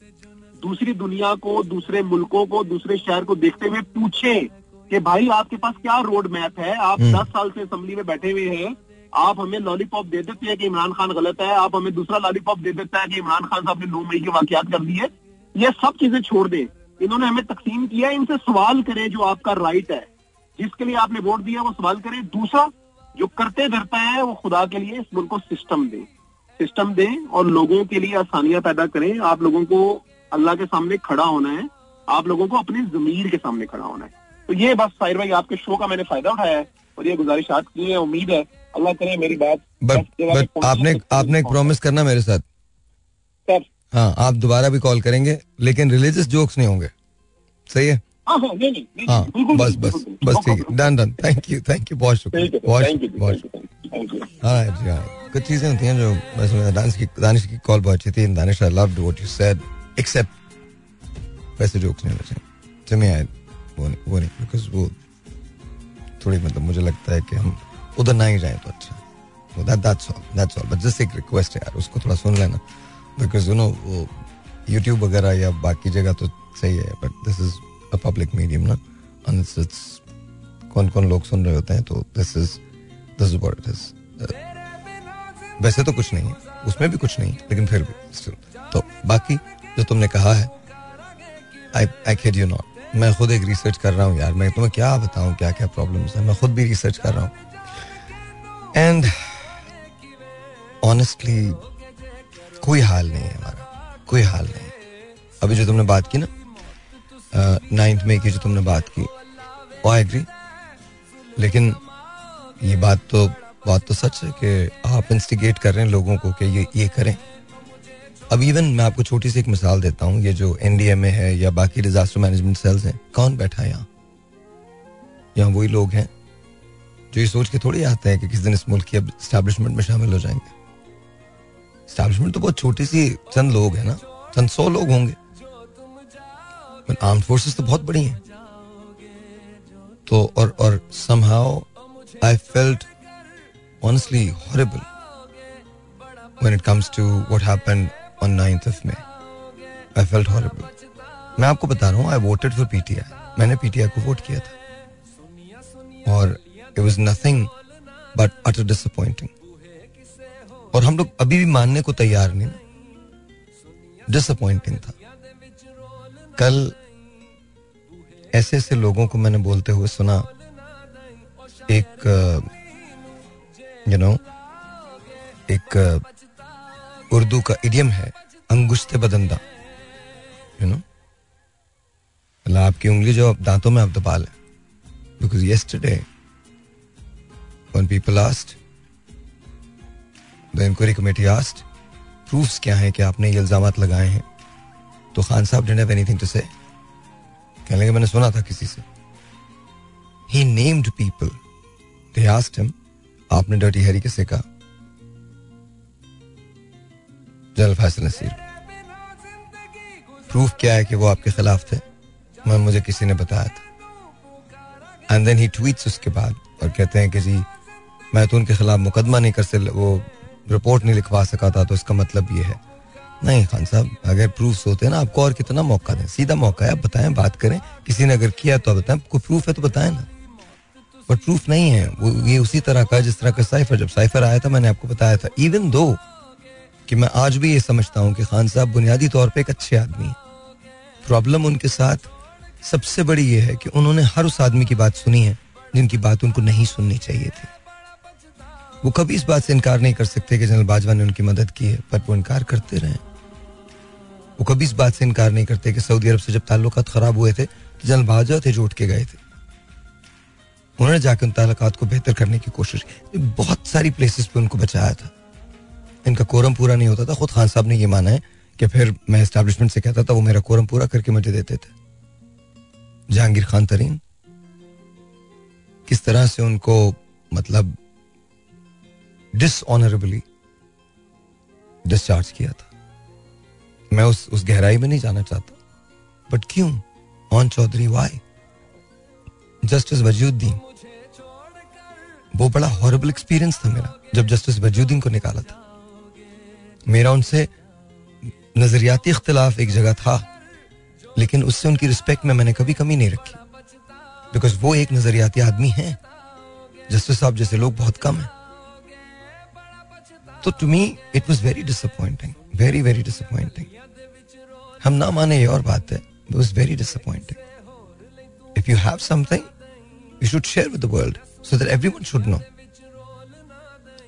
दूसरी दुनिया को दूसरे मुल्कों को दूसरे शहर को देखते हुए पूछें कि भाई आपके पास क्या रोड मैप है? आप हम्म। दस साल से असम्बली में बैठे हुए हैं आप हमें लॉलीपॉप दे देते हैं कि इमरान खान गलत है आप हमें दूसरा लॉलीपॉप दे देता है कि इमरान खान साहब ने नौ मई के वाकयात कर दिए ये सब चीज़ें छोड़ दें। इन्होंने हमें तकसीम किया इनसे सवाल करें जो आपका राइट है। जिसके लिए आपने वोट दिया वो सवाल करें। दूसरा जो करते धरता है वो खुदा के लिए इस मुल्क को सिस्टम दें। सिस्टम दें और लोगों के लिए आसानियाँ पैदा करें। आप लोगों को अल्लाह के सामने खड़ा होना है। आप लोगों को अपनी जमीर के सामने खड़ा होना है। तो ये बस साहिर भाई आपके शो का मैंने फ़ायदा उठाया है और ये गुजारिशात की है उम्मीद है। अल्लाह करे मेरी बात बट बट आपने आपने एक प्रॉमिस करना मेरे साथ। हाँ आप दोबारा भी कॉल करेंगे लेकिन रिलीजियस जोक्स नहीं होंगे। सही है? हाँ हाँ नहीं नहीं नहीं, हाँ बस बस बस ठीक है। Done done thank you thank you बहुत शुक्रिया बहुत शुक्रिया कुछ चीज़ें होती हैं जो समझ दानिश की दानिश की कॉल बहुत अच्छी थी Danish I loved what you said except वैसे जोक्स नहीं होने चाहिए। जमी आए वो नहीं वो नहीं बिकॉज़ वो थोड़ी मतलब मुझे लगता है कि हम उधर ना ही जाए तो अच्छा। That's all that's all but just एक रिक्वेस्ट है यार उसको थोड़ा सुन लेना। बिकॉज़ यू नो वो यूट्यूब वगैरह या बाकी जगह तो सही है but this is a public medium ना? इट्स कौन कौन लोग सुन रहे होते हैं तो this is this is what it is वैसे तो कुछ नहीं है, उसमें भी कुछ नहीं लेकिन फिर भी, still. तो बाकी जो तुमने कहा है I I Khed you not मैं खुद एक रिसर्च कर रहा हूँ यार, मैं तुम्हें क्या बताऊँ क्या क्या प्रॉब्लम्स है? मैं खुद भी रिसर्च कर रहा हूँ. एंड ऑनेस्टली कोई हाल नहीं है हमारा। कोई हाल नहीं। अभी जो तुमने बात की ना नाइन्थ में की जो तुमने बात की आई एग्री लेकिन ये बात तो बात तो सच है कि आप इंस्टिगेट कर रहे हैं लोगों को कि ये ये करें। अब इवन मैं आपको छोटी सी एक मिसाल देता हूँ, ये जो एनडीए में है या बाकी डिजास्टर मैनेजमेंट सेल्स हैं, कौन बैठा है यहाँ? यहाँ वही लोग हैं जो ये सोच के थोड़ी आते हैं कि किस दिन इस मुल्क की अब स्टैब्लिशमेंट में शामिल हो जाएँगे। स्टैब्लिशमेंट तो बहुत छोटी सी चंद लोग हैं ना, चंद सौ लोग होंगे। आर्म फोर्सेस तो बहुत बड़ी हैं। तो और और somehow I felt honestly horrible when it comes to what happened on 9th of May. I felt horrible. मैं आपको बता रहा हूँ आई वोटेड फॉर पीटीआई मैंने पीटीआई को वोट किया था। और it was nothing but utter disappointing और हम लोग अभी भी मानने को तैयार नहीं। डिसअपॉइंटिंग था। कल ऐसे ऐसे लोगों को मैंने बोलते हुए सुना। एक यू नो एक, उर्दू का इडियम है अंगुश्त बदंदा यू नो मतलब आपकी उंगली जो आप दांतों में आप दबा लें। Because yesterday, when people asked the inquiry committee asked, proofs क्या है कि आपने ये इल्ज़ाम लगाए हैं? तो खान साहब didn't have anything to say. कहने लगे, मैंने सुना था किसी से. He named people. They asked him, आपने डर्टी हैरी किसे कहा? जनरल फैसल नसीर प्रूफ क्या है कि वो आपके खिलाफ थे? मैं मुझे किसी ने बताया था। एंड देन ही ट्वीट्स उसके बाद और कहते हैं कि, जी, मैं तो उनके खिलाफ मुकदमा नहीं कर सकता वो रिपोर्ट नहीं लिखवा सका था तो इसका मतलब ये है। नहीं, खान साहब, अगर प्रूफ होते हैं ना, आपको और कितना मौका दें? सीधा मौका है, आप बताएँ, बात करें। किसी ने अगर किया तो बताएँ कोई प्रूफ है तो बताएँ ना। बट प्रूफ नहीं है। वो, ये उसी तरह का जिस तरह का साइफर जब साइफर आया था, मैंने आपको बताया था इवन दो कि मैं आज भी ये समझता हूँ कि खान साहब बुनियादी तौर पर एक अच्छे आदमी हैं। प्रॉब्लम उनके साथ सबसे बड़ी ये है कि उन्होंने हर उस आदमी की बात सुनी है, जिनकी बात उनको नहीं सुननी चाहिए थी। वो कभी इस बात से इनकार नहीं कर सकते कि जनरल बाजवा ने उनकी मदद की है, पर वो इनकार करते रहे। वो कभी इस बात से इनकार नहीं करते कि सऊदी अरब से जब ताल्लुक खराब हुए थे तो जनरल बाजवा थे जो उठ के गए थे। उन्होंने जाकर उन ताल्लुक को बेहतर करने की कोशिश की। बहुत सारी प्लेसेस पे उनको बचाया था। इनका कोरम पूरा नहीं होता था। खुद खान साहब ने ये माना है कि फिर मैं एस्टेब्लिशमेंट से कहता था, वो मेरा कोरम पूरा करके मुझे देते थे। जहांगीर खान तरीन, किस तरह से उनको मतलब डिसऑनरेबली डिस्चार्ज किया था। मैं उस उस गहराई में नहीं जाना चाहता। बट क्यों? On Chaudhry why justice Wajuddin वो बड़ा हॉरेबल एक्सपीरियंस था मेरा, जब जस्टिस वजूद्दीन को निकाला था। मेरा उनसे नजरियाती इख्तलाफ एक जगह था, लेकिन उससे उनकी रिस्पेक्ट में मैंने कभी कमी नहीं रखी। बिकॉज़ वो एक नजरियाती आदमी है। जस्टिस साहब जैसे लोग बहुत कम हैं। तो to me it was very disappointing very very disappointing हम ना माने ये और बात है was very disappointing if you have something you should share with the world so that everyone should know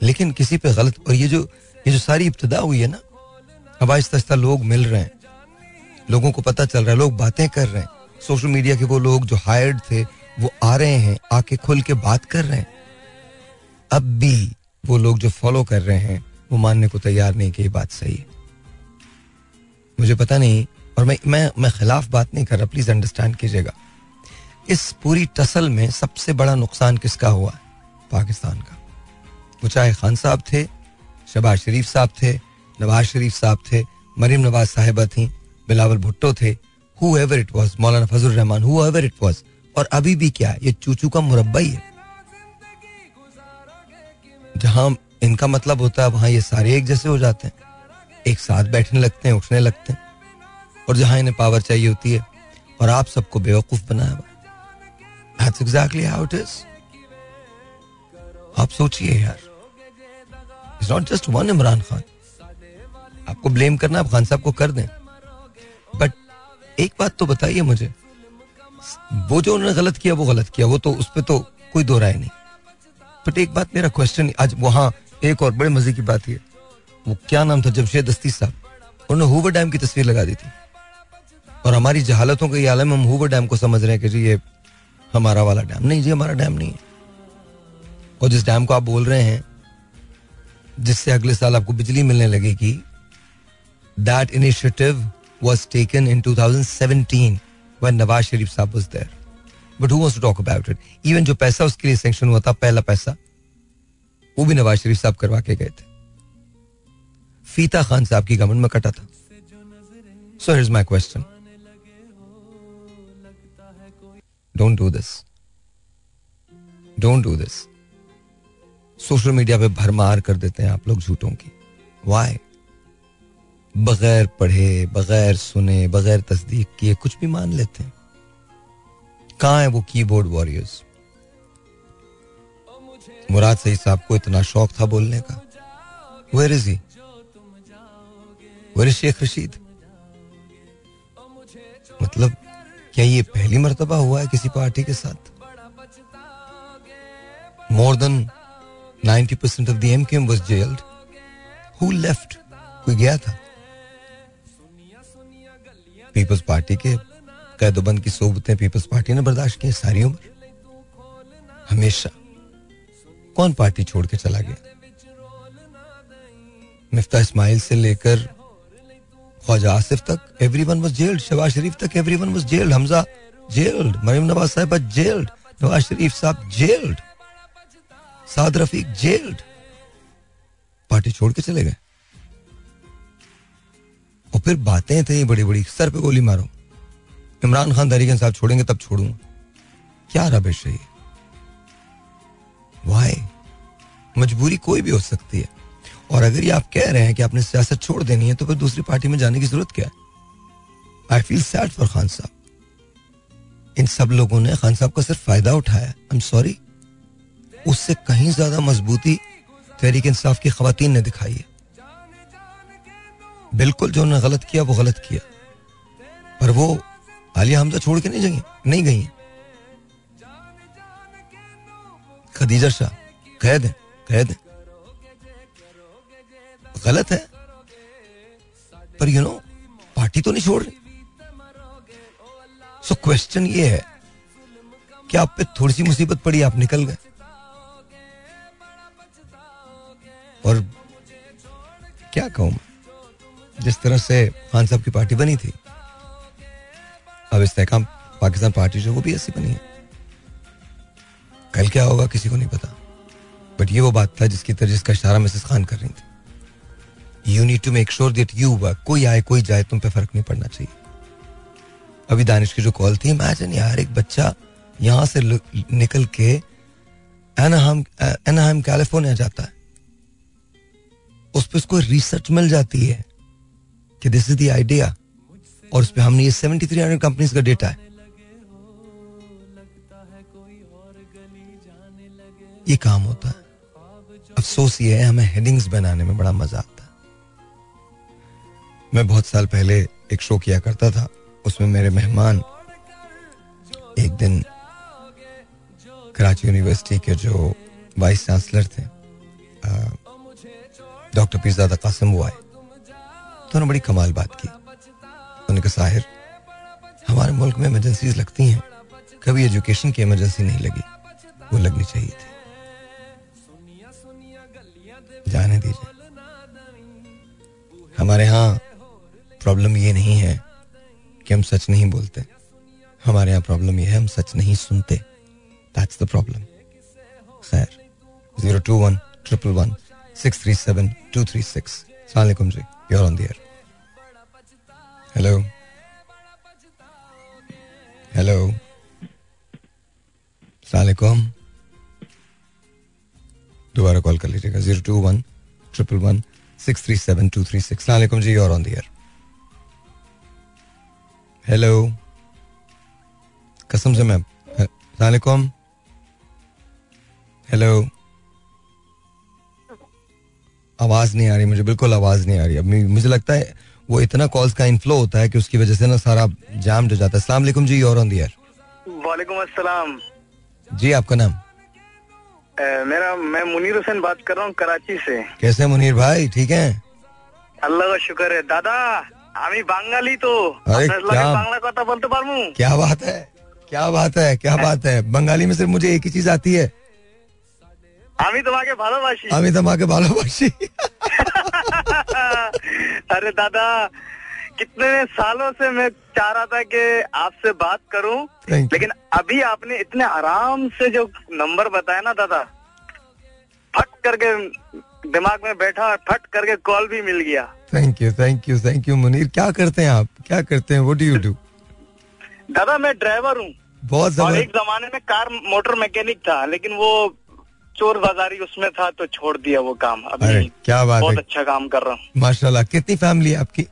लेकिन किसी पे गलत, और ये जो ये जो सारी इब्तदा हुई है ना, अब आहिस्ता आहिस्ता लोग मिल रहे हैं। लोगों को पता चल रहा है, लोग बातें कर रहे हैं। सोशल मीडिया के वो लोग जो हायर्ड थे, वो आ रहे हैं, आके खुल के बात कर रहे हैं। अब भी वो लोग जो फॉलो कर रहे हैं वो मानने को तैयार नहीं कि ये बात सही है। मुझे पता नहीं, और मैं मैं मैं खिलाफ बात नहीं कर रहा प्लीज़ अंडरस्टैंड कीजिएगा। इस पूरी टसल में सबसे बड़ा नुकसान किसका हुआ? है पाकिस्तान का। वो चाहे खान साहब थे, शबाज शरीफ साहब थे, नवाज़ शरीफ साहब थे मरीम नवाज़ साहिबा थी, बिलावल भुट्टो थे who ever it was Maulana Fazal Rehman whoever it was और अभी भी क्या ये चूचू का मुरब्बा ही है। जहाँ इनका मतलब होता है वहाँ ये सारे एक जैसे हो जाते हैं। एक साथ बैठने लगते हैं, उठने लगते हैं। और जहाँ इन्हें पावर चाहिए होती है। और आप सबको बेवकूफ़ बनाया हुआ That's exactly how it is. आप सोचिए यार। It's not just one Imran Khan आपको ब्लेम करना आप खान साहब को कर दें। बट एक बात तो बताइए मुझे। वो जो उन्होंने गलत किया, वो गलत किया। वो तो उस पर तो कोई दो राय नहीं। बट एक बात मेरा क्वेश्चन आज वहाँ एक और बड़े मज़े की बात है वो क्या नाम था, जमशेद दस्ती साहब, उन्होंने हूवर डैम की तस्वीर लगा दी थी और हमारी जहालतों का आलम, हम हूवर डैम को समझ रहे हैं कि जी ये हमारा वाला डैम नहीं, जी हमारा डैम नहीं है और जिस डैम को आप बोल रहे हैं, जिससे अगले साल आपको बिजली मिलने लगेगी that initiative was taken in 2017 when Nawaz Sharif साहब was there. But who wants to talk about it? Even जो पैसा उसके लिए सेंक्शन हुआ था, पहला पैसा वो भी नवाज़ शरीफ साहब करवा के गए थे। फीता खान साहब की गवर्नमेंट में कटा था। So here's my question don't do this don't do this social media पे भरमार कर देते हैं आप लोग झूठों की। वाई बगैर पढ़े, बगैर सुने, बगैर तस्दीक किए कुछ भी मान लेते हैं। कहा है वो कीबोर्ड वॉरियर्स मुराद सही साहब को इतना शौक था बोलने का। Where is he where Sheikh Rashid. मतलब क्या ये पहली मरतबा हुआ है किसी पार्टी के साथ? More than 90 percent of the MQM was jailed who left कोई गया था? पीपल्स पार्टी के कैदोबंद की सोबतें पीपल्स पार्टी ने बर्दाश्त की सारी उम्र। हमेशा। कौन पार्टी छोड़ के चला गया? मिफ्ता इस्माइल से लेकर ख्वाजा आसिफ तक everyone was jailed Shahbaz Sharif तक everyone was jailed Hamza jailed Maryam Nawaz sahiba jailed Nawaz Sharif sahab jailed Saad Rafiq jailed party छोड़ के चले गए। और फिर बातें थे बड़ी बड़ी सर पे गोली मारो। इमरान खान तरीके साहब छोड़ेंगे तब छोड़ूँगा। क्या रबिश है ये? वाई मजबूरी कोई भी हो सकती है। और अगर ये आप कह रहे हैं कि आपने सियासत छोड़ देनी है तो फिर दूसरी पार्टी में जाने की ज़रूरत क्या है? I feel sad for Khan sahab इन सब लोगों ने खान साहब का सिर्फ़ फ़ायदा उठाया। आई एम सॉरी उससे कहीं ज़्यादा मजबूती तहरीक इंसाफ की खातन ने दिखाई है। बिल्कुल जो उन्होंने गलत किया, वो गलत किया। पर वो आलिया हमजा छोड़ के नहीं गई नहीं गई खदीजा शाह कह दें कह दें गलत है। पर यू नो पार्टी तो नहीं छोड़ रही। सो क्वेश्चन ये है कि आप पे थोड़ी सी मुसीबत पड़ी, आप निकल गए। और क्या कहूँ मैं? जिस तरह से खान साहब की पार्टी बनी थी, अब इस्तेकाम पाकिस्तान पार्टी जो वो भी ऐसी बनी है। कल क्या होगा, किसी को नहीं पता। बट ये वो बात था जिसकी तरह जिसका इशारा मिसेस खान कर रही थी। You need to make sure that you work कोई आए, कोई जाए, तुम पे फ़र्क नहीं पड़ना चाहिए। अभी दानिश की जो कॉल थी इमेजिन यार, एक बच्चा यहाँ से निकल के एनाहाम एनाहाम कैलिफ़ोर्निया जाता है। उस पर उसको रिसर्च मिल जाती है कि दिस इज़ द आइडिया और उस पर हमने ये सेवेंटी थ्री हंड्रेड कंपनीज़ का डेटा है। ये काम होता है। अफसोस ये है, हमें हेडिंग्स बनाने में बड़ा मज़ा आता है। मैं बहुत साल पहले एक शो किया करता था, उसमें मेरे मेहमान एक दिन कराची यूनिवर्सिटी के जो वाइस चांसलर थे डॉक्टर पीरजादा कासिम वो आए। तो उन्होंने बड़ी कमाल बात की। उन्होंने कहा, साहिर, हमारे मुल्क में इमरजेंसीज लगती हैं। कभी एजुकेशन की इमरजेंसी नहीं लगी। वो लगनी चाहिए थी। जाने दीजिए। हमारे यहाँ प्रॉब्लम ये नहीं है कि हम सच नहीं बोलते। हमारे यहाँ प्रॉब्लम ये है, हम सच नहीं सुनते। दैट्स द प्रॉब्लम खैर zero two one triple one six three seven two three six सलामकुम जी, You're on the hello hello. सलामकुम दोबारा कॉल कर लीजिएगा। Zero two one triple one six three seven two three six. सलामकुम जी और ऑन द एयर। हेलो। कसम से मैं सलामकुम हेलो। आवाज़ नहीं आ रही मुझे बिल्कुल आवाज़ नहीं आ रही। अब मुझे लगता है वो इतना कॉल्स का इनफ्लो होता है कि उसकी वजह से ना सारा जाम हो जाता है। अस्सलाम जी और ऑन दियर वालेकुम अस्सलाम। जी आपका नाम? मेरा मैं मुनीर हुसैन बात कर रहा हूँ कराची से कैसे मुनीर भाई ठीक है আল্লাহ শুক্র দাদা আমি বাঙালি তো আরে আপনার লগে क्या- বাংলা কথা বলতে পারবো क्या बात है क्या बात है क्या बात है बंगाली में सिर्फ मुझे एक ही चीज आती है আমি তোমাকে ভালোবাসি আমি তোমাকে ভালোবাসি अरे दादा कितने सालों से मैं चाह रहा था कि आपसे बात करूँ लेकिन अभी आपने इतने आराम से जो नंबर बताया ना दादा फट करके दिमाग में बैठा और फट करके कॉल भी मिल गया। Thank you thank you thank you Munir क्या करते हैं आप? क्या करते हैं? व्हाट डू यू डू दादा मैं ड्राइवर हूँ। बहुत और एक जमाने में कार मोटर मैकेनिक था लेकिन वो चोर बाजारी उसमें था तो छोड़ दिया वो काम। अभी क्या बात बहुत है। अच्छा काम कर रहा हूँ। माशाल्लाह कितनी फैमिली है आपकी?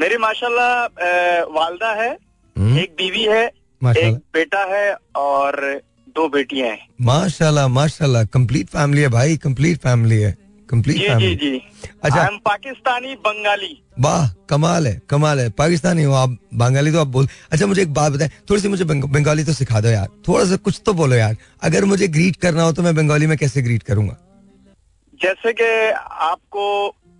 मेरी माशाल्लाह वालदा है हम्म, एक बीवी है एक बेटा है और दो बेटियाँ हैं। माशाल्लाह माशाल्लाह कंप्लीट फैमिली है भाई कंप्लीट फैमिली है कंप्लीट जी जी फैमिली जी। अच्छा। हम पाकिस्तानी बंगाली वाह कमाल है कमाल है। पाकिस्तानी हो आप बंगाली तो आप बोल अच्छा मुझे एक बात बताएँ थोड़ी सी मुझे बंगाली तो सिखा दो यार थोड़ा सा कुछ तो बोलो यार अगर मुझे ग्रीट करना हो तो मैं बंगाली में कैसे ग्रीट करूँगा? जैसे कि आपको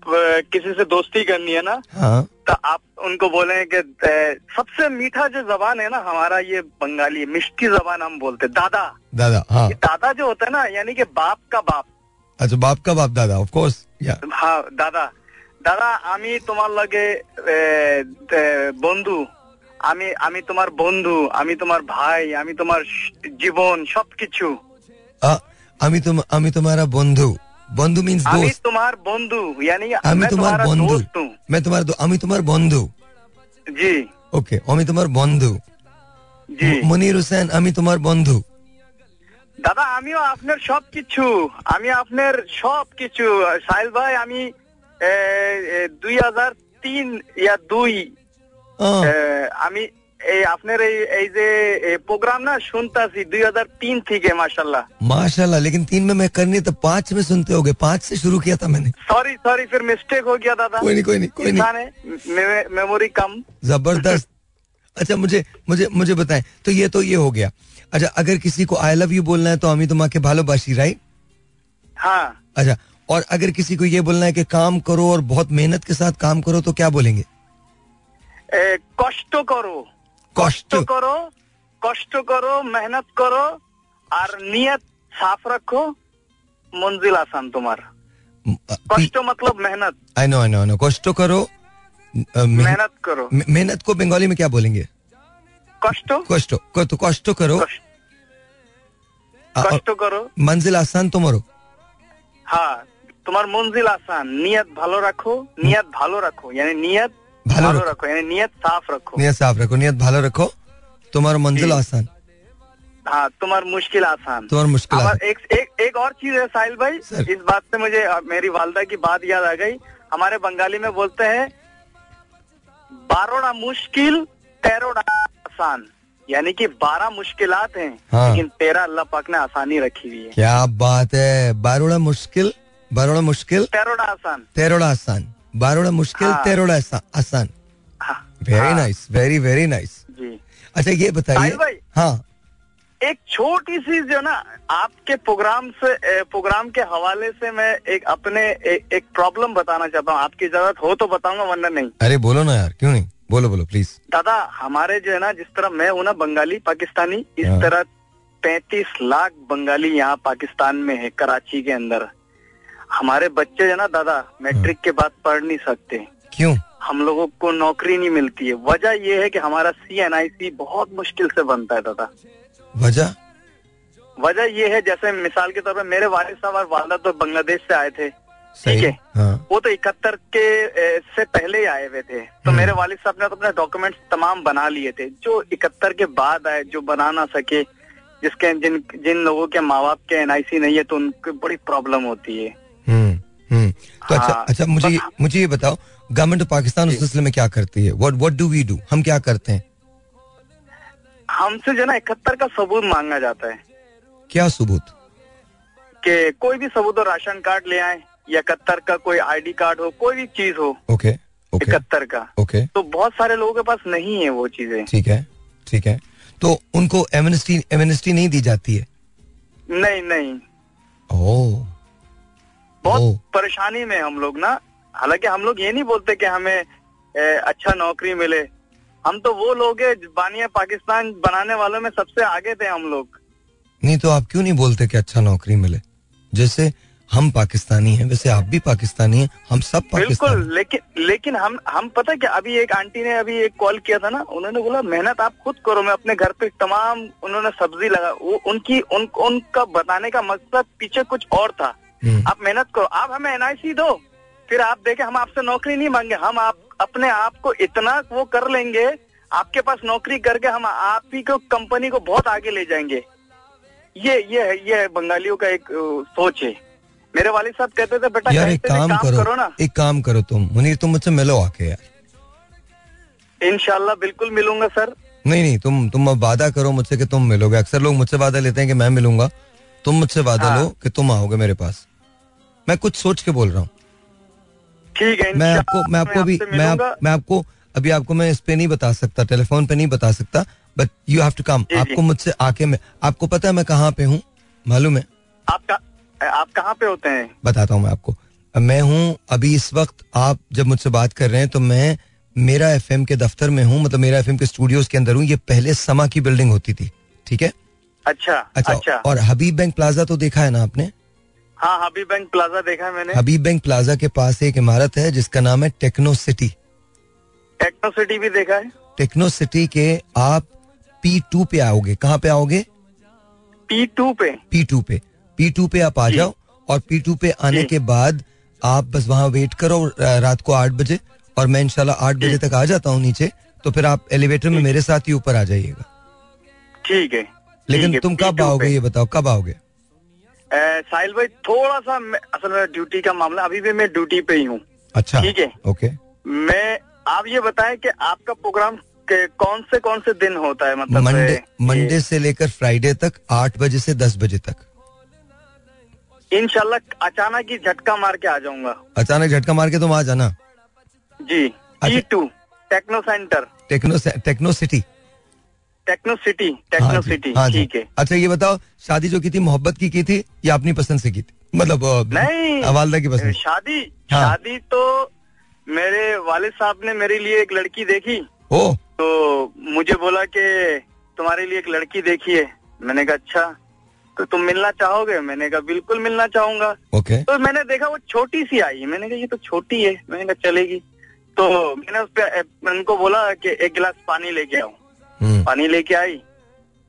किसी से दोस्ती करनी है ना हाँ तो आप उनको बोले कि अ, सबसे मीठा जो जबान है ना हमारा ये बंगाली मिष्टी जबान हम बोलते हैं, दादा दादा हाँ ये दादा जो होता है ना यानी कि बाप का बाप अच्छा बाप का बाप दादा ऑफ कोर्स या হ্যাঁ দাদা দাদা আমি তোমার লগে এ, এ, বন্ধু আমি আমি তোমার বন্ধু আমি তোমার ভাই আমি তোমার স- জীবন সবকিছু আমি तुम আমি तुम्हारा बंधु बंधु मीन्स আমি दोस्त তোমার বন্ধু यानी আমি मैं তোমার तुम्हारा বন্ধু दोस्त हूँ मैं तुम्हारा दो- আমি তোমার বন্ধু जी ওকে আমি তোমার বন্ধু জি মনির হোসেন আমি তোমার বন্ধু দাদা আমিও আপনার সব কিছু আমি আপনার সব কিছু সাহিল ভাই আমি এ, এ, দুই হাজার তিন ইয়া দুই আহ, এ, আমি এই আপনার এই এই যে প্রোগ্রাম না শুনতাছি দুই হাজার তিন থেকে মাসাল্লাহ माशाल्लाह लेकिन तीन में मैं करनी तो पांच में सुनते होगे पांच से शुरू किया था मैंने सॉरी सॉरी फिर मिस्टेक हो गया दादा कोई नहीं कोई नहीं कोई नहीं इंसान है मे- मेमोरी कम जबरदस्त अच्छा मुझे मुझे मुझे बताएं तो ये तो ये हो गया अच्छा अगर किसी को आई लव यू बोलना है तो अमी तुम्हाके भालोबाशी राइट हाँ अच्छा और अगर किसी को ये बोलना है कि काम करो और बहुत मेहनत के साथ काम करो तो क्या बोलेंगे এ, কষ্ট করো कष्ट কষ্ট করো কষ্ট করো মেহনত করো আর নিয়ত সাফ রাখো মঞ্জিল আসান তোমার কষ্ট मतलब मेहनत I know I know I know कष्ट करो अ, मेहनत मेहनत करो मेहनत को बंगाली में क्या बोलेंगे কষ্ট कष्ट को तो कष्ट करो কষ্ট- अ- और কষ্ট করো मंजिल आसान तुम्हारो হ্যাঁ তোমার মঞ্জিল আসান নিয়ত ভালো রাখো নিয়ত ভালো রাখো यानी নিয়ত भालो रखो, रखो यानी नियत साफ़ रखो नियत साफ़ रखो नियत भालो रखो तुम्हारा मंजिल आसान हाँ तुम्हार मुश्किल आसान तुम्हार मुश्किल आसान। एक, एक एक और चीज़ है साहिल भाई सर. इस बात से मुझे मेरी वालदा की बात याद आ गई। हमारे बंगाली में बोलते हैं बारोड़ा मुश्किल तेरोड़ा आसान। यानी कि बारह मुश्किल हैं हाँ। लेकिन तेरह अल्लाह पाक ने आसानी रखी हुई है। क्या बात है बारोड़ा मुश्किल बारोड़ा मुश्किल। तेरोड़ा आसान। तेरोड़ा आसान। बारोड़ा मुश्किल हाँ। तेरोड़ा आसा- आसान। Very nice very very nice जी। अच्छा ये बताइए। हाँ। एक छोटी सी जो ना आपके प्रोग्राम से प्रोग्राम के हवाले से मैं एक अपने ए, एक प्रॉब्लम बताना चाहता हूँ। आपकी ज़रूरत हो तो बताऊँगा वरना नहीं। अरे बोलो ना यार क्यों नहीं? बोलो बोलो प्लीज़ दादा हमारे जो है ना जिस तरह मैं हूँ ना बंगाली पाकिस्तानी इस हाँ। तरह पैंतीस लाख बंगाली यहाँ पाकिस्तान में है कराची के अंदर। हमारे बच्चे है ना दादा मैट्रिक के बाद पढ़ नहीं सकते। क्यों? हम लोगों को नौकरी नहीं मिलती है। वजह ये है कि हमारा सी एन आई सी बहुत मुश्किल से बनता है दादा। वजह? वजह ये है जैसे मिसाल के तौर पर मेरे वालिद साहब और वालदा तो बांग्लादेश से आए थे। ठीक है। हाँ। वो तो इकहत्तर के से पहले ही आए हुए थे। तो हम्म। मेरे वालिद साहब ने तो अपने डॉक्यूमेंट्स तमाम बना लिए थे। जो इकहत्तर के बाद आए जो बना ना सके जिसके जिन जिन लोगों के माँ बाप के एनआईसी नहीं है तो उनको बड़ी प्रॉब्लम होती है। तो अच्छा हाँ, अच्छा मुझे मुझे ये बताओ गवर्नमेंट ऑफ़ पाकिस्तान उस सिलसिले में क्या करती है? What what do we do हम क्या करते हैं? हमसे जो ना इकहत्तर का सबूत मांगा जाता है। क्या सबूत? कि कोई भी सबूत हो राशन कार्ड ले आए या इकहत्तर का कोई आईडी कार्ड हो कोई भी चीज़ हो ओके ओके इकहत्तर का। ओके तो बहुत सारे लोगों के पास नहीं है वो चीज़ें। ठीक है ठीक है। तो उनको एमनेस्टी एमनेस्टी नहीं दी जाती है? नहीं नहीं। ओ बहुत परेशानी में हम लोग ना। हालाँकि हम लोग ये नहीं बोलते कि हमें ए, अच्छा नौकरी मिले। हम तो वो लोग हैं बानिया पाकिस्तान बनाने वालों में सबसे आगे थे हम लोग। नहीं तो आप क्यों नहीं बोलते कि अच्छा नौकरी मिले? जैसे हम पाकिस्तानी हैं वैसे आप भी पाकिस्तानी हैं हम सब बिल्कुल लेकिन लेकिन हम हम पता क्या अभी एक आंटी ने अभी एक कॉल किया था ना उन्होंने बोला मेहनत आप खुद करो मैं अपने घर पे तमाम उन्होंने सब्ज़ी लगा वो उनकी उन, उनका बताने का मकसद पीछे कुछ और था। आप मेहनत करो आप हमें एनआईसी दो। फिर आप देखे हम आपसे नौकरी नहीं मांगे हम आप अपने आप को इतना वो कर लेंगे आपके पास नौकरी करके हम आप ही को कंपनी को बहुत आगे ले जाएँगे। ये ये है ये है बंगालियों का एक सोच है। मेरे वालिद साहब कहते थे बेटा यार एक भी काम करो, करो ना। एक काम करो तुम। मुनीर तुम मुझसे मिलो आके यार। इनशाला बिल्कुल मिलूँगा सर। नहीं नहीं तुम तुम अब वादा करो मुझसे कि तुम मिलोगे। अक्सर लोग मुझसे वादा लेते हैं कि मैं मिलूँगा। तुम मुझसे वादा हाँ। लो कि तुम आओगे मेरे पास। मैं कुछ सोच के बोल रहा हूँ। ठीक है मैं आपको मैं आपको भी मैं आप, मैं आपको अभी आपको मैं इस पे नहीं बता सकता टेलीफोन पे नहीं बता सकता but you have to come. आपको मुझसे आके मैं आपको पता है मैं कहाँ पे हूँ? मालूम है? आपका आप कहाँ पे होते हैं? बताता हूँ मैं आपको। मैं हूँ अभी इस वक्त आप जब मुझसे बात कर रहे हैं तो मैं मेरा एफएम के दफ्तर में हूँ मतलब मेरा एफएम के स्टूडियोज के अंदर हूँ। ये पहले समा की बिल्डिंग होती थी ठीक है? अच्छा अच्छा, अच्छा। और हबीब बैंक प्लाजा तो देखा है ना आपने? हाँ हबीब बैंक प्लाजा देखा है मैंने। हबीब बैंक प्लाजा के पास एक इमारत है जिसका नाम है टेक्नो सिटी। टेक्नो सिटी भी देखा है। टेक्नो सिटी के आप पी टू पे आओगे। कहाँ पे आओगे? पी टू पे। पी टू पे। पी टू पे आप आ जाओ और पी टू पे आने के बाद आप बस वहाँ वेट करो रात को आठ बजे। और मैं इनशाला आठ बजे तक आ जाता हूँ नीचे तो फिर आप एलिवेटर में मेरे साथ ही ऊपर आ जाइएगा। ठीक है। लेकिन तुम कब आओगे ये बताओ कब आओगे? साहिल भाई थोड़ा सा असल में ड्यूटी का मामला अभी भी मैं ड्यूटी पे ही हूँ। अच्छा ठीक है। ओके। मैं आप ये बताएँ कि आपका प्रोग्राम के कौन से कौन से दिन होता है? मतलब मंडे मंडे से लेकर फ्राइडे तक आठ बजे से दस बजे तक। इनशाला अचानक ही झटका मार के आ जाऊँगा। अचानक झटका मार के तुम आ जाना? जी अच्छा। To techno center techno techno city techno city techno city ठीक है। अच्छा ये बताओ शादी जो की थी मोहब्बत की की थी या अपनी पसंद से की थी? मतलब नहीं वालदा की पसंद। शादी हाँ। शादी तो मेरे वालिद साहब ने मेरे लिए एक लड़की देखी। ओ। तो मुझे बोला कि तुम्हारे लिए एक लड़की देखी है। मैंने कहा अच्छा तो तुम मिलना चाहोगे? मैंने कहा बिल्कुल मिलना चाहूँगा। ओके। तो मैंने देखा वो छोटी सी आई। मैंने कहा ये तो छोटी है। मैंने कहा चलेगी। तो मैंने उस पर उनको बोला कि एक गिलास पानी लेके आओ। पानी लेके आई।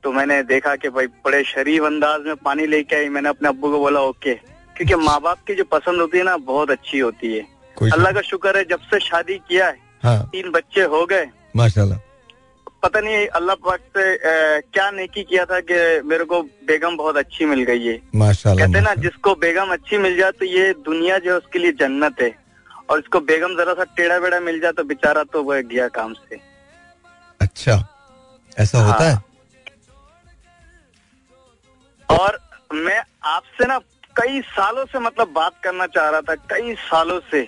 तो मैंने देखा कि भाई बड़े शरीफ अंदाज में पानी लेके आई। मैंने अपने अब्बू को बोला ओके। क्योंकि माँ बाप की जो पसंद होती है ना बहुत अच्छी होती है। अल्लाह का शुक्र है जब से शादी किया है हाँ। तीन बच्चे हो गए। माशाल्लाह। पता नहीं अल्लाह पाक से अ, क्या नेकी किया था कि मेरे को बेगम बहुत अच्छी मिल गई है। माशाल्लाह कहते ना जिसको बेगम अच्छी मिल जाए तो ये दुनिया जो है उसके लिए जन्नत है। और इसको बेगम जरा सा टेढ़ा बेड़ा मिल जाए तो बेचारा तो वह गया काम से। अच्छा। ऐसा हाँ। होता है? और मैं आपसे ना कई सालों से मतलब बात करना चाह रहा था कई सालों से।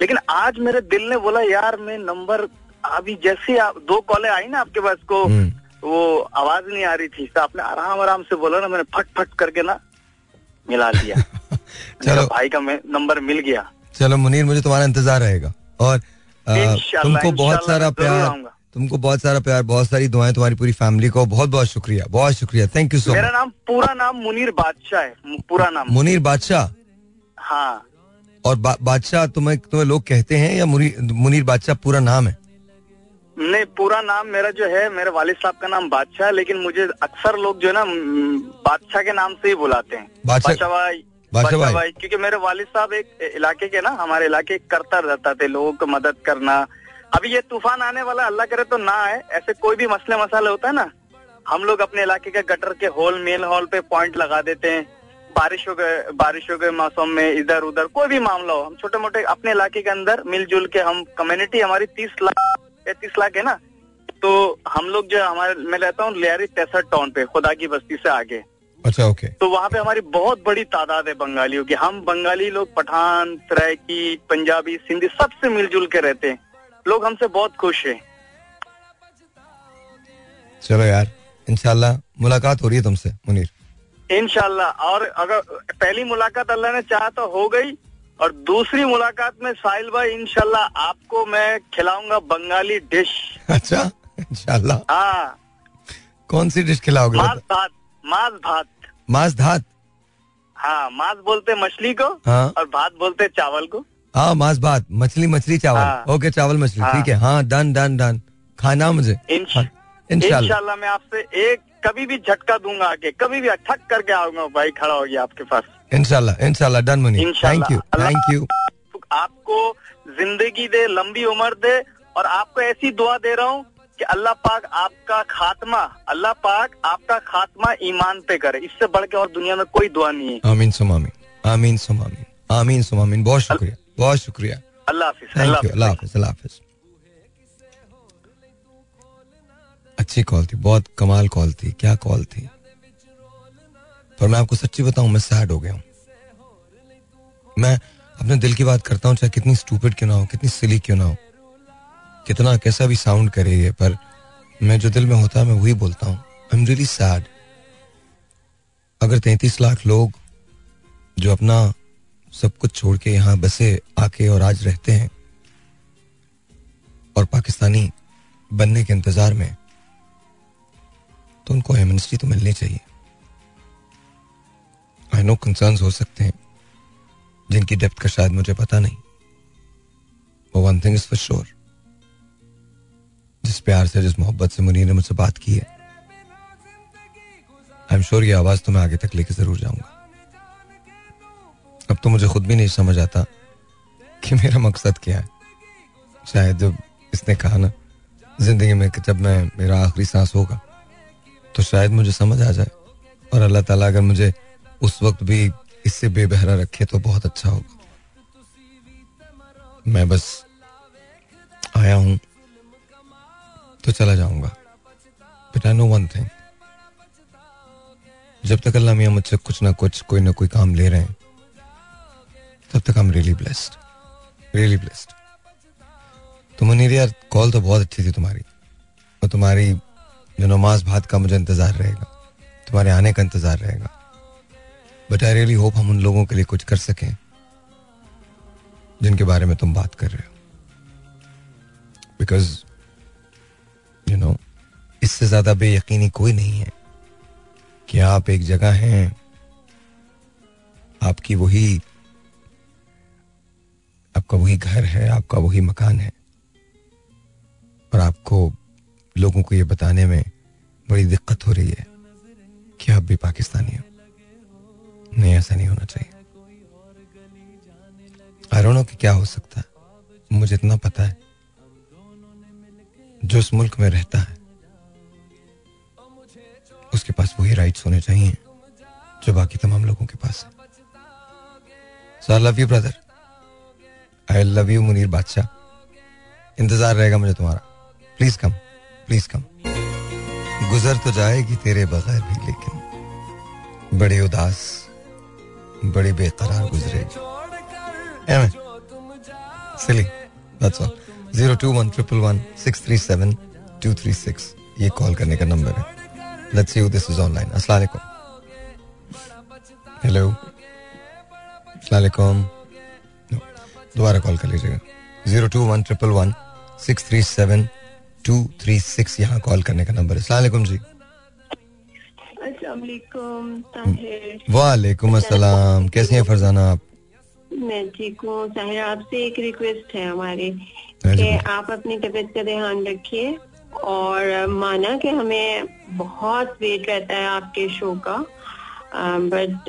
लेकिन आज मेरे दिल ने बोला यार मैं नंबर अभी जैसे आप दो कॉलें आई ना आपके पास को हम्म, वो आवाज़ नहीं आ रही थी। तो आपने आराम आराम से बोला ना मैंने फट फट करके ना मिला दिया चलो। भाई का मैं- नंबर मिल गया। चलो मुनीर मुझे तुम्हारा इंतज़ार रहेगा। और इंशाल्लाह, तुमको बहुत सारा प्यार। तुमको बहुत सारा प्यार बहुत सारी दुआएँ तुम्हारी पूरी फैमिली को। बहुत बहुत शुक्रिया बहुत शुक्रिया। थैंक यू सो मेरा नाम पूरा नाम मुनीर बादशाह है। पूरा नाम। मुनीर बादशाह? हाँ। और बा, बादशाह तुम्हें तुम्हें लोग कहते हैं या मुनीर मुनीर बादशाह पूरा नाम है? नहीं पूरा नाम मेरा जो है मेरे वालिद साहब का नाम बादशाह है, लेकिन मुझे अक्सर लोग जो है ना बादशाह के नाम से ही बुलाते हैं। बादशाह- भाई बादशाह भाई। भाई क्योंकि मेरे वालिद साहब एक इलाके के ना हमारे इलाके करता रहता थे लोगों को मदद करना अभी ये तूफ़ान आने वाला अल्लाह करे तो ना आए। ऐसे कोई भी मसले मसाले होता है ना हम लोग अपने इलाके के गटर के होल मेल हॉल पे पॉइंट लगा देते हैं। बारिशों के बारिशों के मौसम में इधर उधर कोई भी मामला हो हम छोटे मोटे अपने इलाके के अंदर मिलजुल के हम कम्युनिटी हमारी तीस लाख पैंतीस लाख है ना। तो हम लोग जो हमारे मैं रहता हूँ लियारी तैसठ टाउन पे खुदा की बस्ती से आगे। अच्छा ओके तो वहाँ पे हमारी बहुत बड़ी तादाद है बंगालियों की। हम बंगाली लोग पठान सरायकी पंजाबी सिंधी सबसे मिलजुल के रहते हैं। लोग हमसे बहुत खुश हैं। चलो यार इनशाला मुलाकात हो रही है तुमसे मुनीर। इनशाला और अगर पहली मुलाकात अल्लाह ने चाहा तो हो गई और दूसरी मुलाकात में साहिल भाई इनशाला आपको मैं खिलाऊँगा बंगाली डिश। अच्छा इंशाल्लाह। हाँ। कौन सी डिश खिलाओगे? मांस भात मांस भात। मांस धात हाँ मांस बोलते मछली को हाँ। और भात बोलते चावल को। हाँ मास भात मछली मछली चावल। हाँ। ओके चावल मछली हाँ। ठीक है। हाँ डन डन डन। खाना मुझे? इंशा- इंशाल्लाह। इंशाल्लाह मैं आपसे एक कभी भी झटका दूँगा आके कभी भी ठक करके आऊँगा भाई खड़ा हो गया आपके पास। इंशाल्लाह इंशाल्लाह डन मुनी। थैंक यू थैंक यू आपको ज़िंदगी दे लंबी उम्र दे और आपको ऐसी दुआ दे रहा हूँ कि अल्लाह पाक आपका खात्मा अल्लाह पाक आपका खात्मा ईमान पे करे। इससे बढ़ के और दुनिया में कोई दुआ नहीं है। आमीन सुम आमीन आमीन सुम आमीन आमीन सुम आमीन बहुत शुक्रिया। बहुत शुक्रिया। अल्लाह अल्लाह अच्छी कॉल थी बहुत कमाल कॉल थी क्या कॉल थी। पर मैं आपको सच्ची बताऊँ मैं सैड हो गया हूँ। मैं अपने दिल की बात करता हूँ चाहे कितनी स्टूपिड क्यों ना हो कितनी सिली क्यों ना हो। कितना कैसा भी साउंड करे ये पर मैं जो दिल में होता है मैं वही बोलता हूँ। आई एम रियली सैड अगर तैतीस लाख लोग जो अपना सब कुछ छोड़ के यहाँ बसे आके और आज रहते हैं। और पाकिस्तानी बनने के इंतज़ार में तो उनको एमनेस्टी तो मिलनी चाहिए। आई नो कंसर्न्स हो सकते हैं, जिनकी डेप्थ का शायद मुझे पता नहीं। वो one thing is for sure जिस प्यार से, जिस मोहब्बत से मुनीर ने मुझसे बात की है आई एम श्योर ये आवाज़ तो मैं आगे तक लेके ज़रूर जाऊँगा। अब तो मुझे खुद भी नहीं समझ आता कि मेरा मकसद क्या है। शायद जब इसने कहा ना, ज़िंदगी में कि जब मैं, मेरा आखिरी सांस होगा तो शायद मुझे समझ आ जाए। और अल्लाह ताला अगर मुझे उस वक्त भी इससे बेबहरा रखे तो बहुत अच्छा होगा। मैं बस आया हूँ तो चला जाऊँगा। But I know one thing जब तक अल्लाह मियाँ मुझसे कुछ ना कुछ, कोई ना कोई काम ले रहे हैं तब तक I'm really blessed really blessed तो मुनीर यार कॉल तो बहुत अच्छी थी तुम्हारी। और तुम्हारी जो नमाज़ भात का मुझे इंतज़ार रहेगा, तुम्हारे आने का इंतज़ार रहेगा। बट आई रियली होप हम उन लोगों के लिए कुछ कर सकें, जिनके बारे में तुम बात कर रहे हो। बिकॉज़ यू नो इससे ज़्यादा बेयकीनी कोई नहीं है कि आप एक जगह हैं, आपकी वही आपका वही घर है, आपका वही मकान है। और आपको लोगों को ये बताने में बड़ी दिक्कत हो रही है कि आप भी पाकिस्तानी हो। नहीं, ऐसा नहीं होना चाहिए। नो कि क्या हो सकता? है मुझे इतना पता है। जो इस मुल्क में रहता है, उसके पास वही राइट्स होने चाहिए, जो बाकी तमाम लोगों के पास है। So I love you brother I love you Munir बादशाह इंतज़ार रहेगा मुझे तुम्हारा। प्लीज़ कम प्लीज़ कम गुजर तो जाएगी तेरे बगैर भी, लेकिन बड़ी उदास, बड़ी बेकरार all zero two one triple one six three seven two three six ये कॉल करने का नंबर है। Let's see this is online अस्सलाम वालेकुम हेलो अस्सलाम वालेकुम. दोबारा कॉल कर लीजिएगा। Zero two one triple one six three seven two three six यहाँ कॉल करने का नंबर है। जी। वालेकुम अस्सलाम। कैसी हैं फरजाना आप? मैं ठीक हूँ ताहिर। आपसे एक रिक्वेस्ट है हमारी हाँ कि आप अपनी तबीयत का ध्यान रखिए और माना कि हमें बहुत वेट रहता है आपके शो का। बट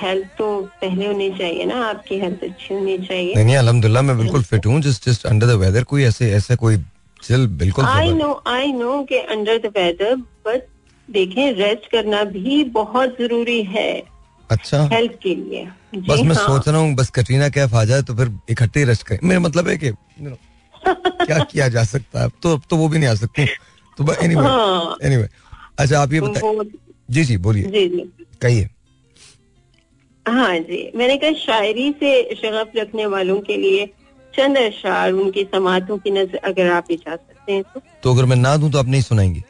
हेल्थ तो पहले होनी चाहिए ना आपकी हेल्थ अच्छी होनी चाहिए। नहीं नहीं अल्हम्दुलिल्लाह मैं बिल्कुल फिट हूँ just just under the weather कोई ऐसे ऐसे कोई चिल बिल्कुल आई नो आई नो कि अंडर द वेदर बट देखें रेस्ट करना भी बहुत ज़रूरी है। अच्छा। हेल्थ के लिए। बस मैं हाँ। सोच रहा हूँ बस कटरीना कैफ आ जाए तो फिर इकट्ठे ही रश करें। मेरा मतलब है कि क्या किया जा सकता है? तो अब तो वो भी नहीं आ सकती। तो एनीवे हाँ। एनीवे अच्छा आप ये बताइए। जी जी बोलिए। जी जी। कहिए। हाँ जी मैंने कहा शायरी से शगफ रखने वालों के लिए चंद अशार उनकी समातों की नज़र अगर आप इजा सकते हैं तो। तो अगर मैं ना दूँ तो आप नहीं सुनाएँगे?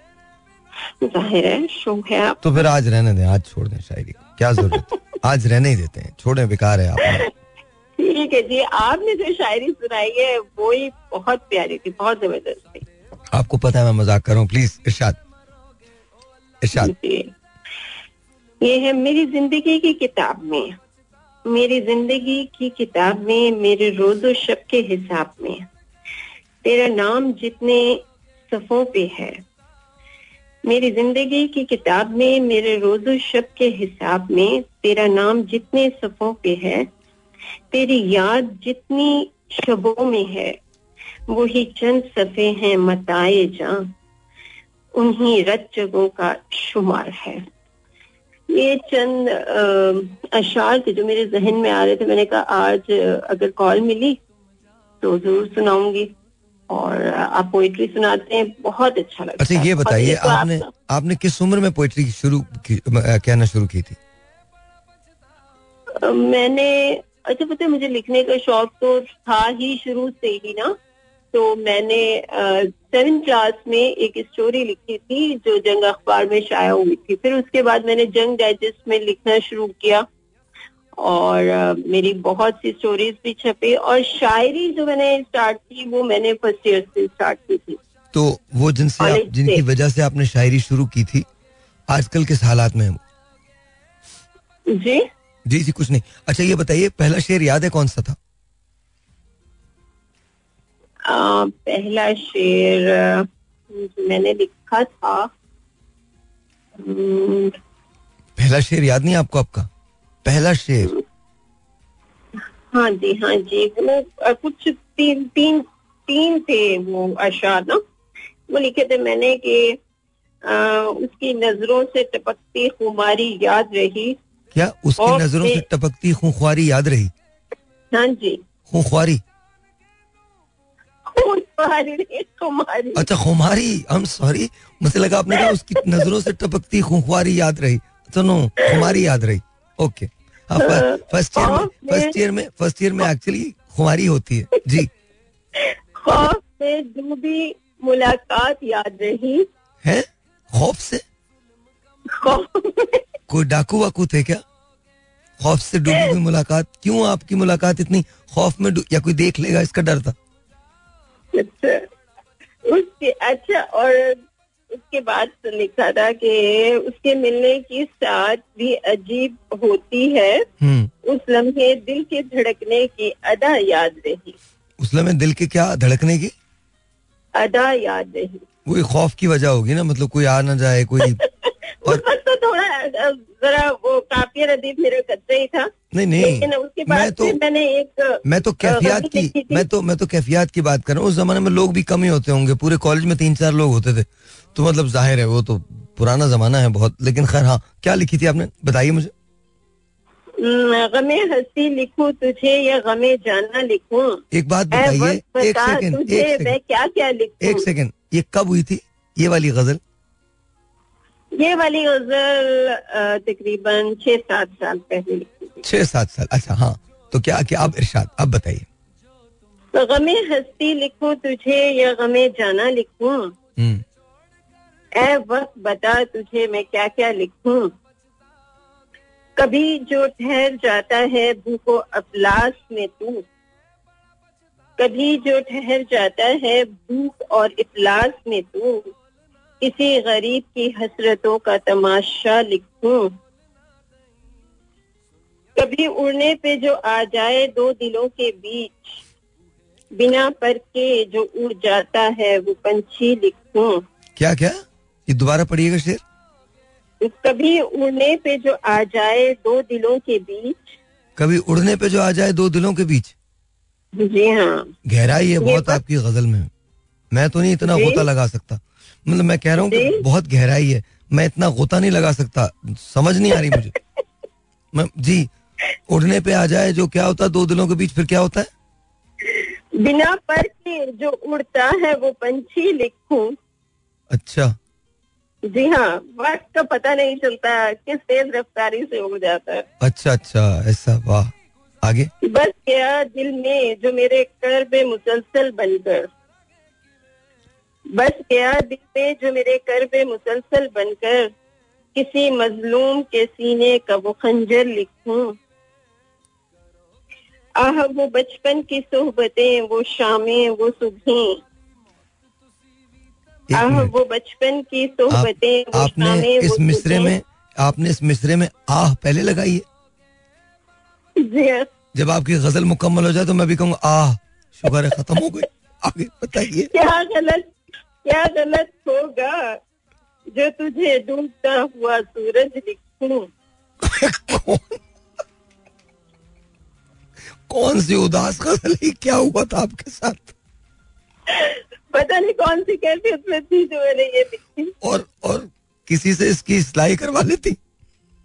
ज़ाहिर है शो है आप। तो फिर आज रहने दें आज छोड़ दें शायरी को। क्या ज़रूरत आज रहने ही देते हैं छोड़े बेकार है आप। ठीक है जी आपने जो शायरी सुनाई है वो ही बहुत प्यारी थी बहुत ज़बरदस्त थी। आपको पता है मैं मज़ाक कर रहा हूँ प्लीज़ इरशाद। इरशाद। जी। ये है मेरी ज़िंदगी की किताब में। मेरी ज़िंदगी की किताब में, मेरे रोजो शब के हिसाब में। तेरा नाम जितने सफों पे है। मेरी ज़िंदगी की किताब में, मेरे रोजो शब के हिसाब में तेरा नाम जितने सफों पे है, तेरी याद जितनी शबों में है, वही चंद सफे हैं मताए जा, उन्हीं रत जगों का शुमार है। ये चंद अशार थे जो मेरे जहन में आ रहे थे। मैंने कहा आज अगर कॉल मिली तो ज़रूर सुनाऊँगी और आप पोइट्री सुनाते हैं। बहुत अच्छा लगता अच्छा ये बताइए तो आपने आपने किस उम्र में पोइट्री शुरू की कहना शुरू की थी? मैंने अच्छा पता है मुझे लिखने का शौक तो था ही शुरू से ही ना। तो मैंने सेवन क्लास में एक स्टोरी लिखी थी जो जंग अखबार में शाया हुई थी। फिर उसके बाद मैंने जंग डाइजेस्ट में लिखना शुरू किया और अ, मेरी बहुत सी स्टोरीज भी छपी और शायरी जो मैंने स्टार्ट की वो मैंने फ़र्स्ट ईयर से स्टार्ट की थी। तो वो जिनसे आप जिनकी वजह से आपने शायरी शुरू की थी आजकल किस हालात में है वो? जी? जी जी कुछ नहीं। अच्छा ये बताइए पहला शेर याद है कौन सा था? पहला शेर मैंने लिखा था। हम्म, पहला शेर याद नहीं आपको आपका? पहला शेर। हाँ जी हाँ जी वो कुछ तीन तीन तीन थे वो अशार ना। वो लिखे थे मैंने कि उसकी नज़रों से टपकती खुमारी याद रही। क्या? उसकी नज़रों से टपकती खूंख्वारी याद रही? हाँ जी। खूंख्वारी खुमारी अच्छा खुमारी आई एम सॉरी मुझे लगा आपने कहा उसकी नज़रों से टपकती खूंख्वारी याद रही। तो नो खुमारी याद रही। ओके फ़र्स्ट ईयर में फ़र्स्ट ईयर में फ़र्स्ट ईयर में एक्चुअली खुमारी होती है। जी। खौफ में डूबी मुलाकात याद रही। है? खौफ से? कोई डाकू वाकू थे क्या? खौफ से डूबी हुई मुलाकात? क्यों आपकी मुलाकात इतनी? खौफ में या कोई देख लेगा इसका डर था? अच्छा उसके अच्छा और उसके बाद लिखा था कि उसके मिलने की साथ भी अजीब होती है। हम्म। उस लम्हे दिल के धड़कने की अदा याद रही। उस लम्हे दिल के क्या? धड़कने की? अदा याद रही। वही खौफ की वजह होगी ना मतलब कोई आ ना जाए कोई उस वक्त तो थोड़ा जरा वो काफ़ी रदीफ मेरे कच्चा ही था। नहीं लेकिन नहीं उसके मैं तो मैंने एक मैं तो कैफियत की मैं तो मैं तो कैफियत की बात कर रहा हूँ। उस जमाने में लोग भी कम ही होते होंगे। पूरे कॉलेज में तीन चार लोग होते थे। तो मतलब ज़ाहिर है वो तो पुराना जमाना है बहुत। लेकिन खैर हाँ क्या लिखी थी आपने? बताइए मुझे। गमे हँसी लिखूं तुझे या गमे जाना लिखूं? एक बात बताइए। एक सेकंड एक सेकंड क्या क्या लिखूं? एक सेकंड ये कब हुई थी? ये वाली गज़ल? ये वाली गज़ल तकरीबन छह सात साल पहले छह सात साल। अच्छा हाँ। तो क्या क्या अब इरशाद अब बताइए। तो गमे हस्ती लिखूं तुझे या गमे जाना लिखूं? हम्म। ऐ वक्त बता तुझे मैं क्या क्या लिखूं? कभी जो ठहर जाता है भूखो अफलास में तू। कभी जो ठहर जाता है भूख और इफलास में तू किसी गरीब की हसरतों का तमाशा लिखूं। कभी उड़ने पे जो आ जाए दो दिलों के बीच बिना पर के जो उड़ जाता है वो पंछी लिखूं। क्या क्या ये दोबारा पढ़िएगा शेर। कभी उड़ने पे जो आ जाए दो दिलों के बीच कभी उड़ने पे जो आ जाए दो दिलों के बीच। जी हाँ। गहराई है बहुत आपकी गज़ल में। मैं तो नहीं इतना गोता लगा सकता। मतलब मैं कह रहा हूँ बहुत गहराई है। मैं इतना गोता नहीं लगा सकता। समझ नहीं आ रही मुझे। मैं जी उड़ने पे आ जाए जो क्या होता है दो दिलों के बीच फिर क्या होता है? बिना पर के जो उड़ता है वो पंछी लिखूं। अच्छा। जी हाँ वक्त का पता नहीं चलता। किस तेज रफ्तारी से उड़ जाता है। अच्छा अच्छा ऐसा वाह। आगे। बस गया दिल में जो मेरे कर में मुसलसल बनकर। बस गया दिल में जो मेरे कर पे मुसलसल बनकर। किसी मजलूम के सीने का वो खंजर लिखूं। आह वो बचपन की सोहबतें वो शामें वो सुबहें। आह वो बचपन की सोहबतें वो आपने शामें इस वो मिसरे में आपने इस मिसरे में आह पहले लगाई हाँ? जब आपकी गज़ल मुकम्मल हो जाए तो मैं भी कहूँगा आह शुगर है खत्म हो गई। आगे बताइए। क्या गलत क्या गलत होगा जो तुझे डूबता हुआ सूरज लिखूं? कौन कौन सी उदास गज़ल है क्या हुआ था आपके साथ? पता नहीं कौन सी कैफियत में थी जो मैंने ये लिखी। और और किसी से इसकी सिलाई करवा लेती?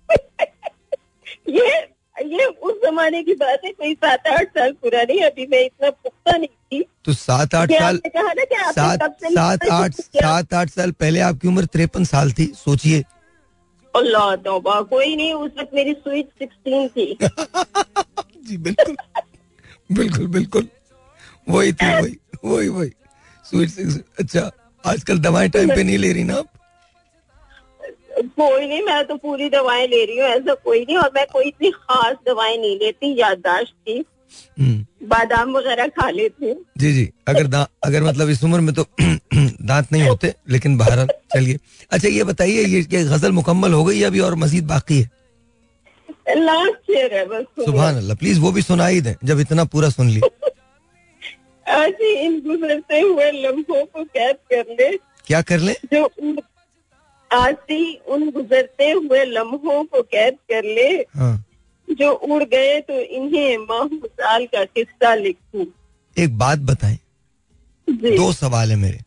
ये ये उस जमाने की बात है कोई सात आठ साल पुरानी अभी मैं इतना पुख्ता नहीं थी तो सात आठ साल कहा ना कि सात सात आठ सात आठ साल पहले आपकी उम्र तिरपन साल थी सोचिए। अल्लाह तौबा कोई नहीं उस वक्त मेरी स्वीट सिक्सटीन थी। जी बिल्कुल। बिल्कुल बिल्कुल। वही थी वही वही वही। स्वीट सिक्स अच्छा आजकल दवाएँ टाइम पे नहीं ले रही ना आप? कोई नहीं मैं तो पूरी दवाएँ ले रही हूँ ऐसा कोई नहीं और मैं कोई इतनी खास दवाएँ नहीं लेती याददाश्त की। हम्म, बादाम वगैरह खा लेती हूँ। जी जी अगर अगर मतलब इस उम्र में तो दांत नहीं होते लेकिन बहरहाल चलिए। अच्छा ये बताइए ये ये गज़ल मुकम्मल हो गई अभी और मजीद बाकी है? लास्ट ईयर है बस सुबह अल्लाह प्लीज़ वो भी सुना ही दें जब इतना पूरा सुन लिया आज इन गुजरते हुए लम्हों को कैद कर ले। क्या कर ले? जो आज ही उन गुजरते हुए लम्हों को कैद कर ले। हाँ। जो उड़ गए तो इन्हें माह साल का किस्सा लिखूं। एक बात बताएँ। दो सवाल है मेरे।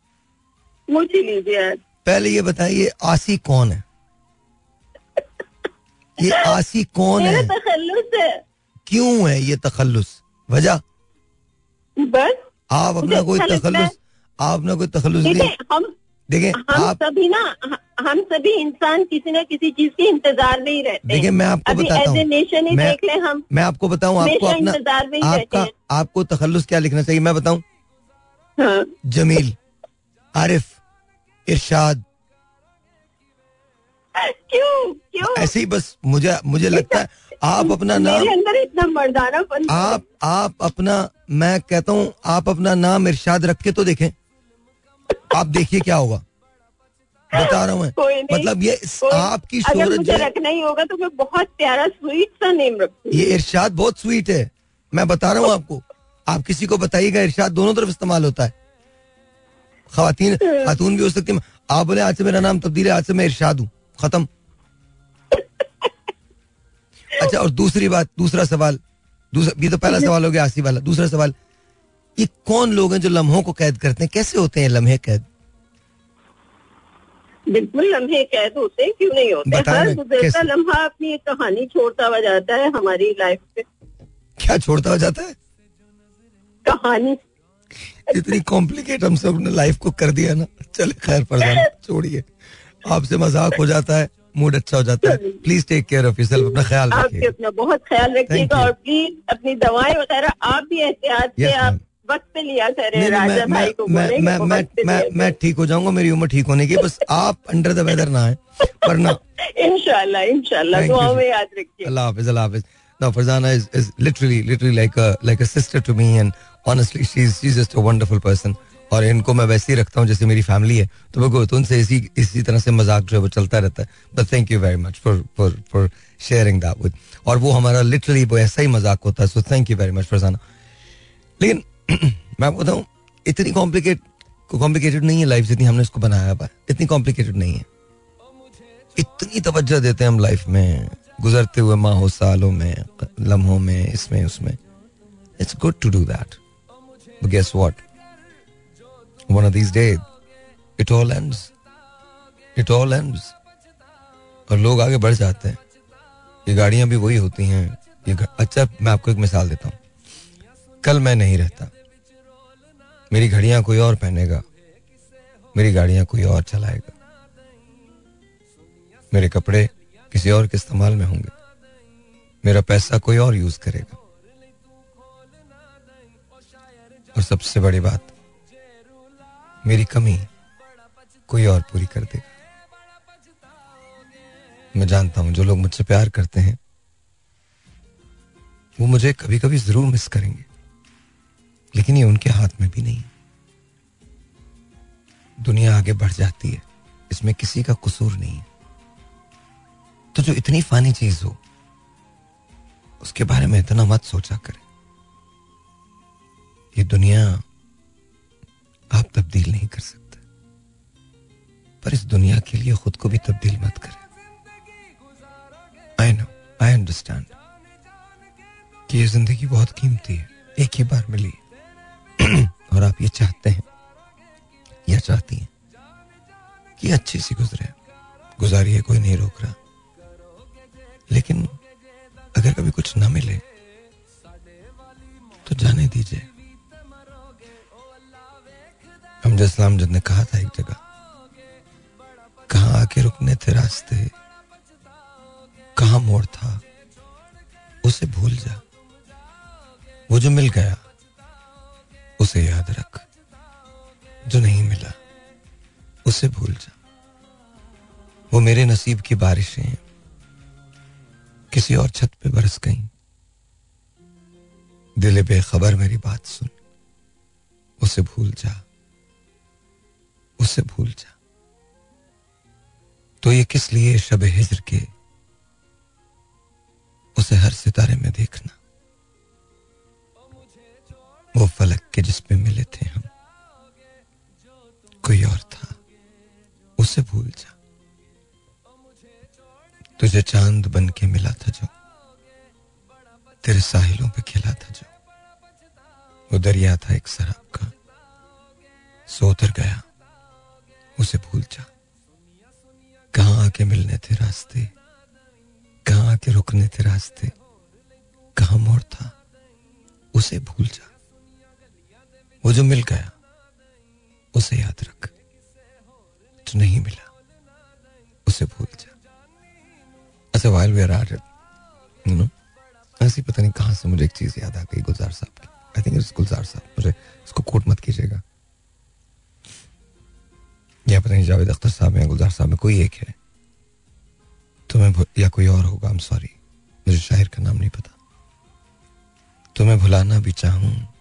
पूछ लीजिए आज। पहले ये बताइए आसी कौन है? ये आसी कौन है? तखल्लुस है। क्यों है ये तखल्लुस? वजह? बस। आप अपना कोई अच्छा लगता तखल्लुस आप अपना कोई तखल्लुस ठीक नहीं हम देखें हम आप सभी ना हम सभी इंसान किसी न किसी चीज़ के इंतज़ार में ही रहते देखिए मैं आपको बताता हूँ। नेशन ही मैं- देख ले हम। मैं आपको बताऊँ आपको अपना इंतज़ार में ही आपका आपको तखल्लुस क्या लिखना चाहिए? मैं बताऊँ? हाँ। जमील आरिफ इरशाद। क्यों? क्यों? ऐसे ही बस मुझे मुझे लगता है आप अपना नाम अंदर इतना मर्दानापन आप आप अपना मैं कहता हूँ आप अपना नाम इरशाद रख के तो देखें। आप देखिए क्या होगा। बता रहा हूँ मतलब ये आपकी शोहरत जो रखना ही होगा तो मैं बहुत प्यारा स्वीट सा नेम रखूँगी। ये इरशाद बहुत स्वीट है। मैं बता रहा हूँ आपको। आप किसी को बताइएगा इरशाद दोनों तरफ़ इस्तेमाल होता है। खातन खातून भी हो सकती है। आप बोले आज से मेरा नाम तब्दील है आज से मैं इरशाद हूँ। खत्म। अच्छा और दूसरी बात दूसरा सवाल। दूसरा ये तो पहला सवाल हो गया आसी वाला। दूसरा सवाल ये कौन लोग हैं जो लम्हों को कैद करते हैं? कैसे होते हैं लम्हे कैद? बिल्कुल लम्हे कैद होते हैं क्यों नहीं होते? हर गुजरता लम्हा अपनी एक कहानी छोड़ता हुआ जाता है हमारी लाइफ पे। क्या छोड़ता हो जाता है? कहानी। इतनी कॉम्प्लिकेट हम सबने लाइफ को कर दिया ना। चले खैर फरजाना छोड़िए। आपसे मज़ाक हो जाता है मूड अच्छा हो जाता है। Please take care of yourself अपना ख्याल रखिए। अपना बहुत ख्याल रखिएगा और प्लीज़ अपनी दवाएँ वगैरह आप भी एहतियात से आप. वक्त पे लिया नहीं, राजा मैं भाई को मैं बोलें मैं मैं मैं मैं ठीक हो जाऊँगा मेरी उम्र ठीक होने की बस आप अंडर द वेदर ना आए वरना। इंशाल्लाह. में याद रखिए। अल्लाह हाफिज अल्लाह हाफिज Now Farzana is is literally literally like a like a sister to me and honestly she's she's just a wonderful person. और इनको मैं वैसे ही रखता हूँ जैसे मेरी फैमिली है। तो मैं तो उनसे इसी इसी तरह से मज़ाक जो है वो चलता रहता है। But thank you very much for for for sharing that with और वो हमारा लिटरली वो ऐसा ही मज़ाक होता है so thank you very much Farzana लेकिन मैं आपको बताऊँ, इतनी कॉम्प्लिकेट कॉम्प्लिकेटेड नहीं है लाइफ जितनी हमने इसको बनाया हुआ इतनी कॉम्प्लिकेटेड नहीं है। इतनी तवज्जो देते हैं हम लाइफ में, गुजरते हुए माहों, सालों में, लम्हों में, इसमें, उसमें। It's good to do that guess what one of these days it all ends it all ends और लोग आगे बढ़ जाते हैं। ये गाड़ियाँ भी वही होती हैं। ये अच्छा मैं आपको एक मिसाल देता हूँ। कल मैं नहीं रहता। मेरी घड़ियाँ कोई और पहनेगा, मेरी गाड़ियाँ कोई और चलाएगा। मेरे कपड़े किसी और के इस्तेमाल में होंगे, मेरा पैसा कोई और यूज़ करेगा। और सबसे बड़ी बात, मेरी कमी कोई और पूरी कर देगा। मैं जानता हूँ जो लोग मुझसे प्यार करते हैं, वो मुझे कभी कभी ज़रूर मिस करेंगे। लेकिन ये उनके हाथ में भी नहीं। दुनिया आगे बढ़ जाती है, इसमें किसी का कसूर नहीं। है तो जो इतनी फानी चीज़ हो, उसके बारे में इतना मत सोचा करें। ये दुनिया आप तब्दील नहीं कर सकते। पर इस दुनिया के लिए खुद को भी तब्दील मत करें। आई नो आई अंडरस्टैंड कि ये ज़िंदगी बहुत कीमती है। एक ही बार मिली। और आप ये चाहते हैं, या चाहती हैं कि अच्छी सी गुजरे। गुजारिए, कोई नहीं रोक रहा। लेकिन अगर कभी कुछ ना मिले तो जाने दीजिए। हम इस्लाम जद ने कहा था एक जगह, कहा आके रुकने थे रास्ते, कहा मोड़ था, उसे भूल जा। वो जो मिल गया उसे याद रख। जो नहीं मिला, उसे भूल जा। वो मेरे नसीब की बारिशें किसी और छत पे बरस गई। दिल बेखबर मेरी बात सुन। उसे भूल जा। उसे भूल जा। तो ये किस लिए शब हिजर के? उसे हर सितारे में देखना। वो फलक के जिस पे मिले थे हम। कोई और था, उसे भूल जा। तुझे चाँद बन के मिला था जो, तेरे साहिलों पे खिला था जो। वो दरिया था एक शराब का, सो उतर गया, उसे भूल जा। कहाँ आके मिलने थे रास्ते, कहाँ आके रुकने थे रास्ते, कहाँ मोड़ था, उसे भूल जा। वो जो मिल गया, उसे याद रख। जो नहीं मिला, उसे भूल जा। अच्छा वाइल वी आर नो ऐसी पता नहीं कहाँ से मुझे एक चीज़ याद आ गई गुलजार साहब की। आई थिंक इट्स गुलजार साहब। मुझे इसको कोट मत कीजिएगा। या पता नहीं जावेद अख्तर साहब या गुलजार साहब में कोई एक है। तुम्हें या कोई और होगा आई एम सॉरी मुझे शायर का नाम नहीं पता। तुम्हें भुलाना भी चाहूँ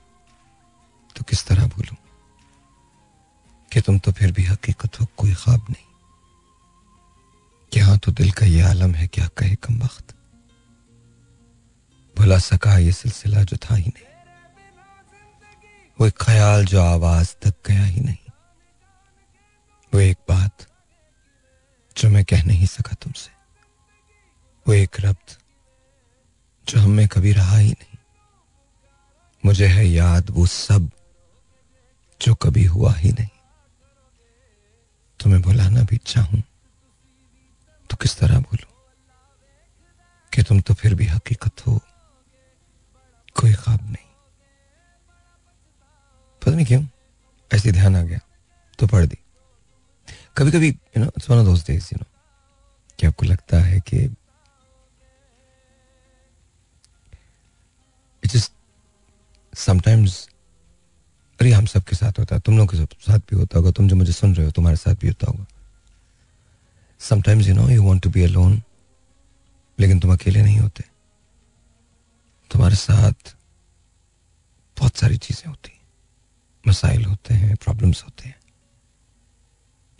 तो किस तरह भूलूं कि तुम तो फिर भी हकीकत हो, कोई ख्वाब नहीं। कि हाँ तो दिल का ये आलम है क्या कहे कम वक्त भुला सका ये सिलसिला जो था ही नहीं। वो एक ख्याल जो आवाज़ तक गया ही नहीं। वो एक बात जो मैं कह नहीं सका तुमसे। वो एक रब्त जो हमें कभी रहा ही नहीं। मुझे है याद वो सब जो कभी हुआ ही नहीं। तुम्हें भुलाना भी चाहूँ तो किस तरह भूलू कि तुम तो फिर भी हकीकत हो, कोई ख्वाब नहीं। पता नहीं क्यों, ऐसे ध्यान आ गया तो पढ़ दी। कभी कभी you know it's one of you know कि आपको लगता है कि इट समटाइम्स अरे, हम सबके साथ होता है। तुम लोग के साथ भी होता होगा। तुम जो मुझे सुन रहे हो, तुम्हारे साथ भी होता होगा। Sometimes you know you want to be alone लेकिन तुम अकेले नहीं होते। तुम्हारे साथ बहुत सारी चीज़ें होती हैं। मसाइल होते हैं प्रॉब्लम्स होते हैं।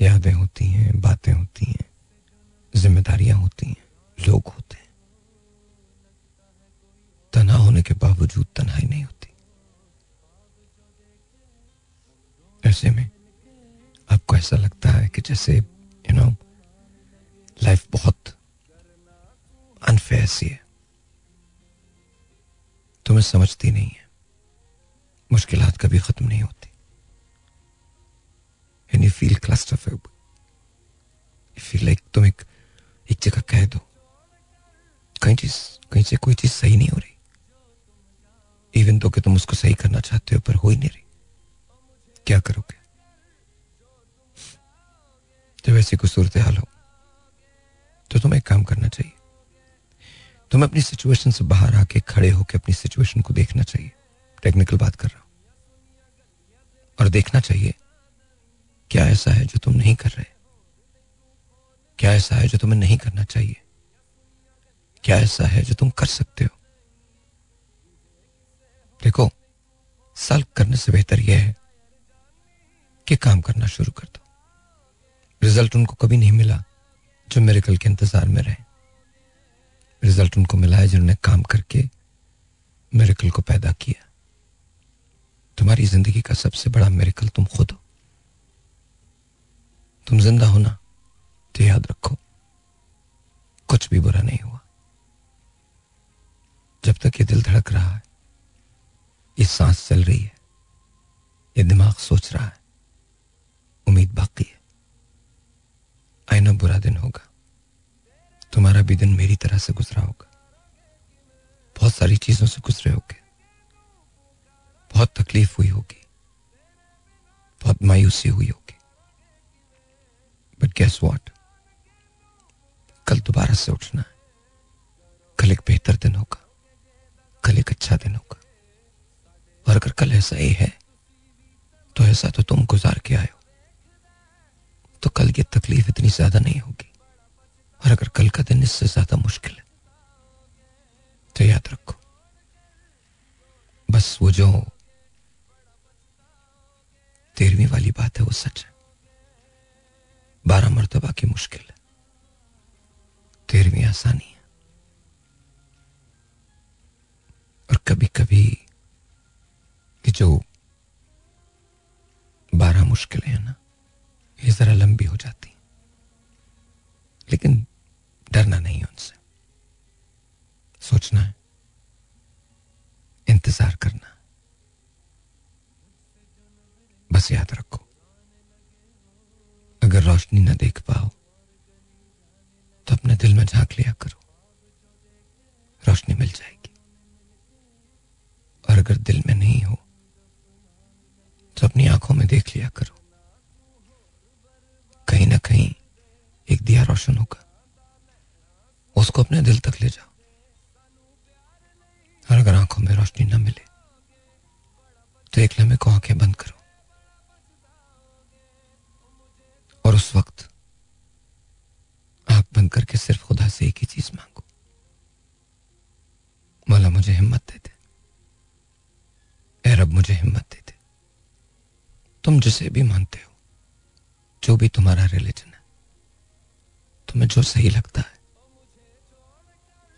यादें होती हैं, बातें होती हैं। जिम्मेदारियाँ होती हैं। लोग होते हैं। तना होने के बावजूद तन्हाई नहीं होती। ऐसे में आपको ऐसा लगता है कि जैसे यू नो लाइफ बहुत अनफेयर सी है। तुम्हें समझती नहीं है। मुश्किल कभी खत्म नहीं होती। And you feel cluster you feel like तुम एक एक जगह कह दो। कहीं चीज़, कहीं से कोई चीज़ सही नहीं हो रही। इवन तो कि तुम उसको सही करना चाहते हो, पर हो ही नहीं रही। क्या करोगे? जब ऐसी कोई सूरत हाल हो तो तुम्हें एक काम करना चाहिए। तुम्हें अपनी सिचुएशन से बाहर आके खड़े होकर अपनी सिचुएशन को देखना चाहिए। टेक्निकल बात कर रहा हूँ। और देखना चाहिए, क्या ऐसा है जो तुम नहीं कर रहे? क्या ऐसा है जो तुम्हें नहीं करना चाहिए? क्या ऐसा है जो तुम कर सकते हो? देखो सल्क करने से बेहतर यह है कि काम करना शुरू कर दो। रिज़ल्ट उनको कभी नहीं मिला जो मेरे कल के इंतज़ार में रहे। रिज़ल्ट उनको मिला है जिन्होंने काम करके मेरे कल को पैदा किया। तुम्हारी ज़िंदगी का सबसे बड़ा मेरे कल तुम खुद हो। तुम ज़िंदा हो ना तो याद रखो, कुछ भी बुरा नहीं हुआ। जब तक ये दिल धड़क रहा है, ये सांस चल रही है, ये दिमाग सोच रहा है। उम्मीद बाकी है। आईना बुरा दिन होगा। तुम्हारा भी दिन मेरी तरह से गुजरा होगा। बहुत सारी चीज़ों से गुजरे होगे। बहुत तकलीफ़ हुई होगी। बहुत मायूसी हुई होगी। बट गैस वॉट कल दोबारा से उठना है। कल एक बेहतर दिन होगा। कल एक अच्छा दिन होगा। और अगर कल ऐसा ही है तो ऐसा तो तुम गुजार के हो। तो कल की तकलीफ़ इतनी ज़्यादा नहीं होगी। और अगर कल का दिन इससे ज़्यादा मुश्किल है तो याद रखो। बस वो जो तेरहवीं वाली बात है, वो सच है। बारह मरतबा की मुश्किल है। तेरहवीं आसानी है। और कभी कभी कि जो बारह मुश्किलें हैं ना ये जरा लंबी हो जाती। लेकिन डरना नहीं उनसे। सोचना है। इंतज़ार करना। बस याद रखो। अगर रोशनी ना देख पाओ तो अपने दिल में झाँक लिया करो। रोशनी मिल जाएगी। और अगर दिल में नहीं हो तो अपनी आँखों में देख लिया करो। दिया रोशन होगा उसको अपने दिल तक ले जाओ। और अगर आँखों में रोशनी ना मिले तो एक लम्हे को आँखें बंद करो। और उस वक्त आँख बंद करके सिर्फ़ खुदा से एक ही चीज़ मांगो। मौला मुझे हिम्मत दे दे। ए रब मुझे हिम्मत दे दे। तुम जिसे भी मानते हो, जो भी तुम्हारा रिलीजन है। तुम्हें जो सही लगता है।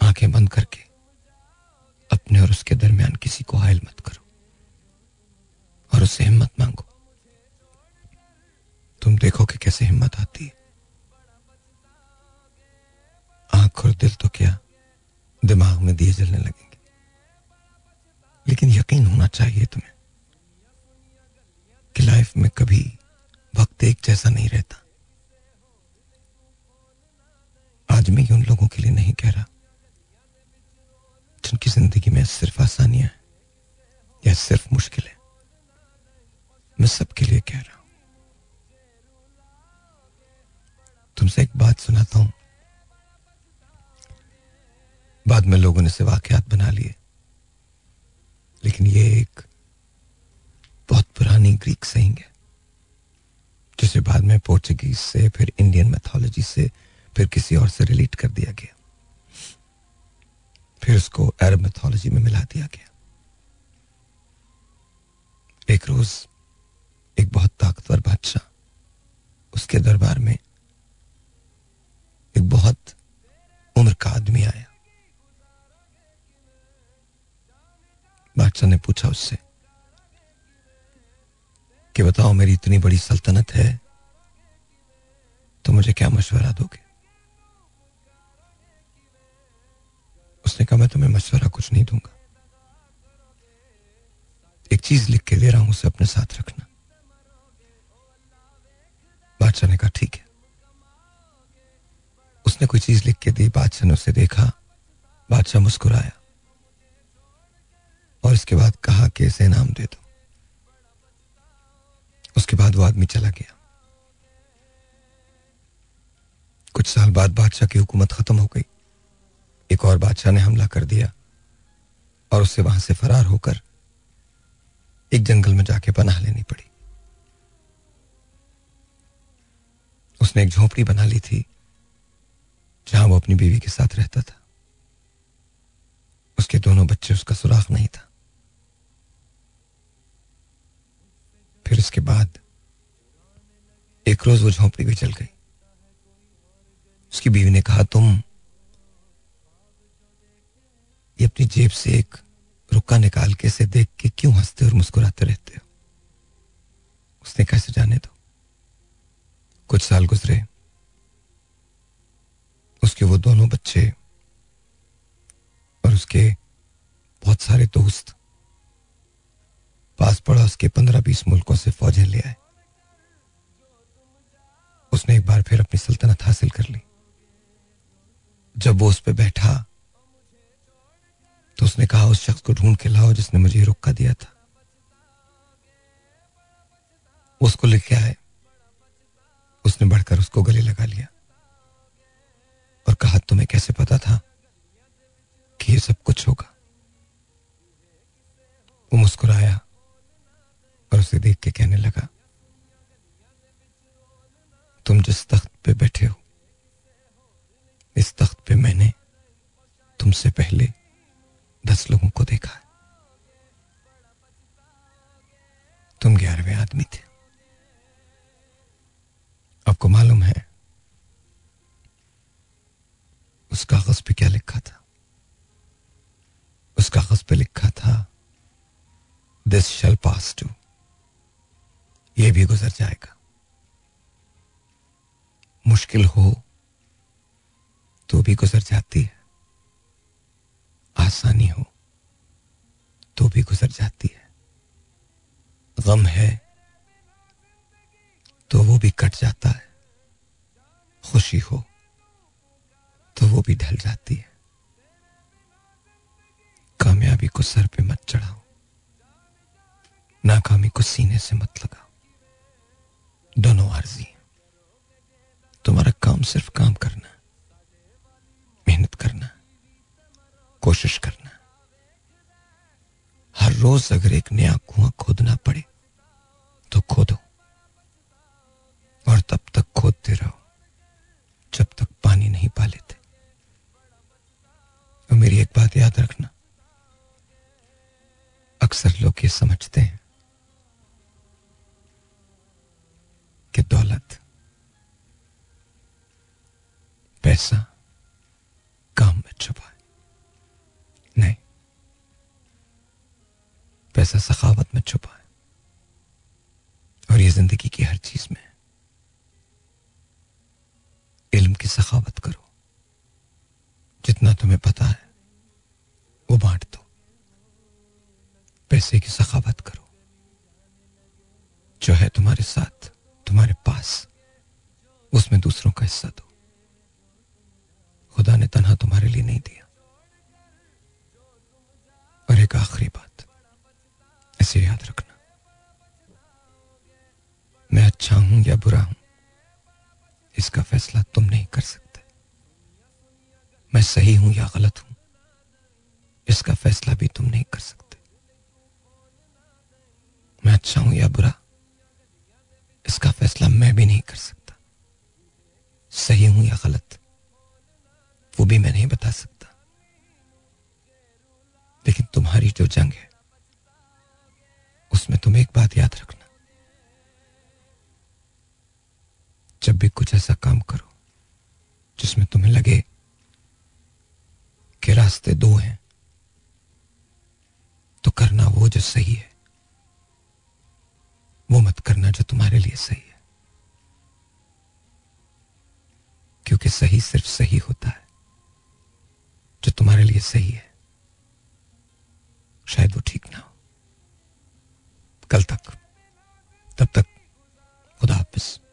आँखें बंद करके अपने और उसके दरमियान किसी को हायल मत करो। और उससे हिम्मत मांगो। तुम देखो कि कैसे हिम्मत आती है। आँख और दिल तो क्या दिमाग में दिए जलने लगेंगे। लेकिन यकीन होना चाहिए तुम्हें कि लाइफ में कभी वक्त एक जैसा नहीं रहता। आज मैं ये उन लोगों के लिए नहीं कह रहा, जिनकी ज़िंदगी में सिर्फ़ आसानियाँ हैं या सिर्फ़ मुश्किल है। मैं सबके लिए कह रहा हूँ। तुमसे एक बात सुनाता हूँ। बाद में लोगों ने से वाकयात बना लिए। लेकिन ये एक बहुत पुरानी ग्रीक सहिंग है, जिसे बाद में पोर्चुगीज से, फिर इंडियन मैथोलॉजी से फिर किसी और से रिलेट कर दिया गया। फिर उसको अरब मैथोलॉजी में मिला दिया गया। एक रोज एक बहुत ताकतवर बादशाह उसके दरबार में एक बहुत उम्र का आदमी आया। बादशाह ने पूछा उससे, कि बताओ मेरी इतनी बड़ी सल्तनत है तो मुझे क्या मशवरा दोगे? उसने कहा, मैं तुम्हें मशवरा कुछ नहीं दूँगा। एक चीज़ लिख के दे रहा हूँ, उसे अपने साथ रखना। बादशाह ने कहा, ठीक है। उसने कोई चीज़ लिख के दी, बादशाह ने उसे देखा। बादशाह मुस्कुराया और इसके बाद कहा कि, इसे इनाम दे दो। उसके बाद वो आदमी चला गया। कुछ साल बाद बादशाह की हुकूमत खत्म हो गई। एक और बादशाह ने हमला कर दिया और उससे वहाँ से फरार होकर एक जंगल में जाके पनाह लेनी पड़ी। उसने एक झोपड़ी बना ली थी जहाँ वो अपनी बीवी के साथ रहता था। उसके दोनों बच्चे उसका सुराख नहीं था। फिर उसके बाद एक रोज वो झोंपड़ी भी चल गई। उसकी बीवी ने कहा, तुम ये अपनी जेब से एक रुका निकाल के से देख के क्यों हँसते और मुस्कुराते रहते हो? उसने कैसे जाने दो। कुछ साल गुजरे। उसके वो दोनों बच्चे और उसके बहुत सारे दोस्त पास पड़ोस के पंद्रह बीस मुल्कों से फौजें ले आए। उसने एक बार फिर अपनी सल्तनत हासिल कर ली। जब वो उस पर बैठा तो उसने कहा, उस शख्स को ढूंढ के लाओ जिसने मुझे रुक्का दिया था। उसको लेके आए। उसने बढ़कर उसको गले लगा लिया और कहा, तुम्हें कैसे पता था कि ये सब कुछ होगा? वो मुस्कुराया और उसे देख के कहने लगा, तुम जिस तख्त पे बैठे हो, इस तख्त पे मैंने तुमसे पहले दस लोगों को देखा है। तुम ग्यारहवें आदमी थे। आपको मालूम है, उस कागज़ पे क्या लिखा था? उस कागज़ पे लिखा था दिस शल पास टू ये भी गुजर जाएगा। मुश्किल हो तो भी गुजर जाती है। आसानी हो तो भी गुजर जाती है। गम है तो वो भी कट जाता है। खुशी हो तो वो भी ढल जाती है। कामयाबी को सर पे मत चढ़ाओ। नाकामी को सीने से मत लगाओ। दोनों आर्जी तुम्हारा काम सिर्फ़ काम करना, मेहनत करना। कोशिश करना। हर रोज अगर एक नया कुआँ खोदना पड़े तो खोदो। और तब तक खोदते रहो, जब तक पानी नहीं पा लेते और मेरी एक बात याद रखना। अक्सर लोग ये समझते हैं कि दौलत, पैसा काम में छुपा है। नहीं। पैसा सखावत में छुपा है। और ये ज़िंदगी की हर चीज़ में इल्म की सखावत करो। जितना तुम्हें पता है, वो बांट दो। पैसे की सखावत करो। जो है तुम्हारे साथ, तुम्हारे पास, उसमें दूसरों का हिस्सा दो। खुदा ने तनहा तुम्हारे लिए नहीं दिया। और एक आखिरी बात, इसे याद रखना। मैं अच्छा हूँ या बुरा हूँ, इसका फैसला तुम नहीं कर सकते। मैं सही हूँ या गलत हूँ, इसका फैसला भी तुम नहीं कर सकते। मैं अच्छा हूँ या बुरा, इसका फैसला मैं भी नहीं कर सकता। सही हूँ या गलत, वो भी मैं नहीं बता सकता। लेकिन तुम्हारी जो जंग है, उसमें तुम एक बात याद रखना। जब भी कुछ ऐसा काम करो, जिसमें तुम्हें लगे कि रास्ते दो हैं तो करना वो जो सही है, वो मत करना जो तुम्हारे लिए सही है। क्योंकि सही सिर्फ़ सही होता है, जो तुम्हारे लिए सही है। शायद वो ठीक ना हो। कल तक तब तक खुदा हाफिज़।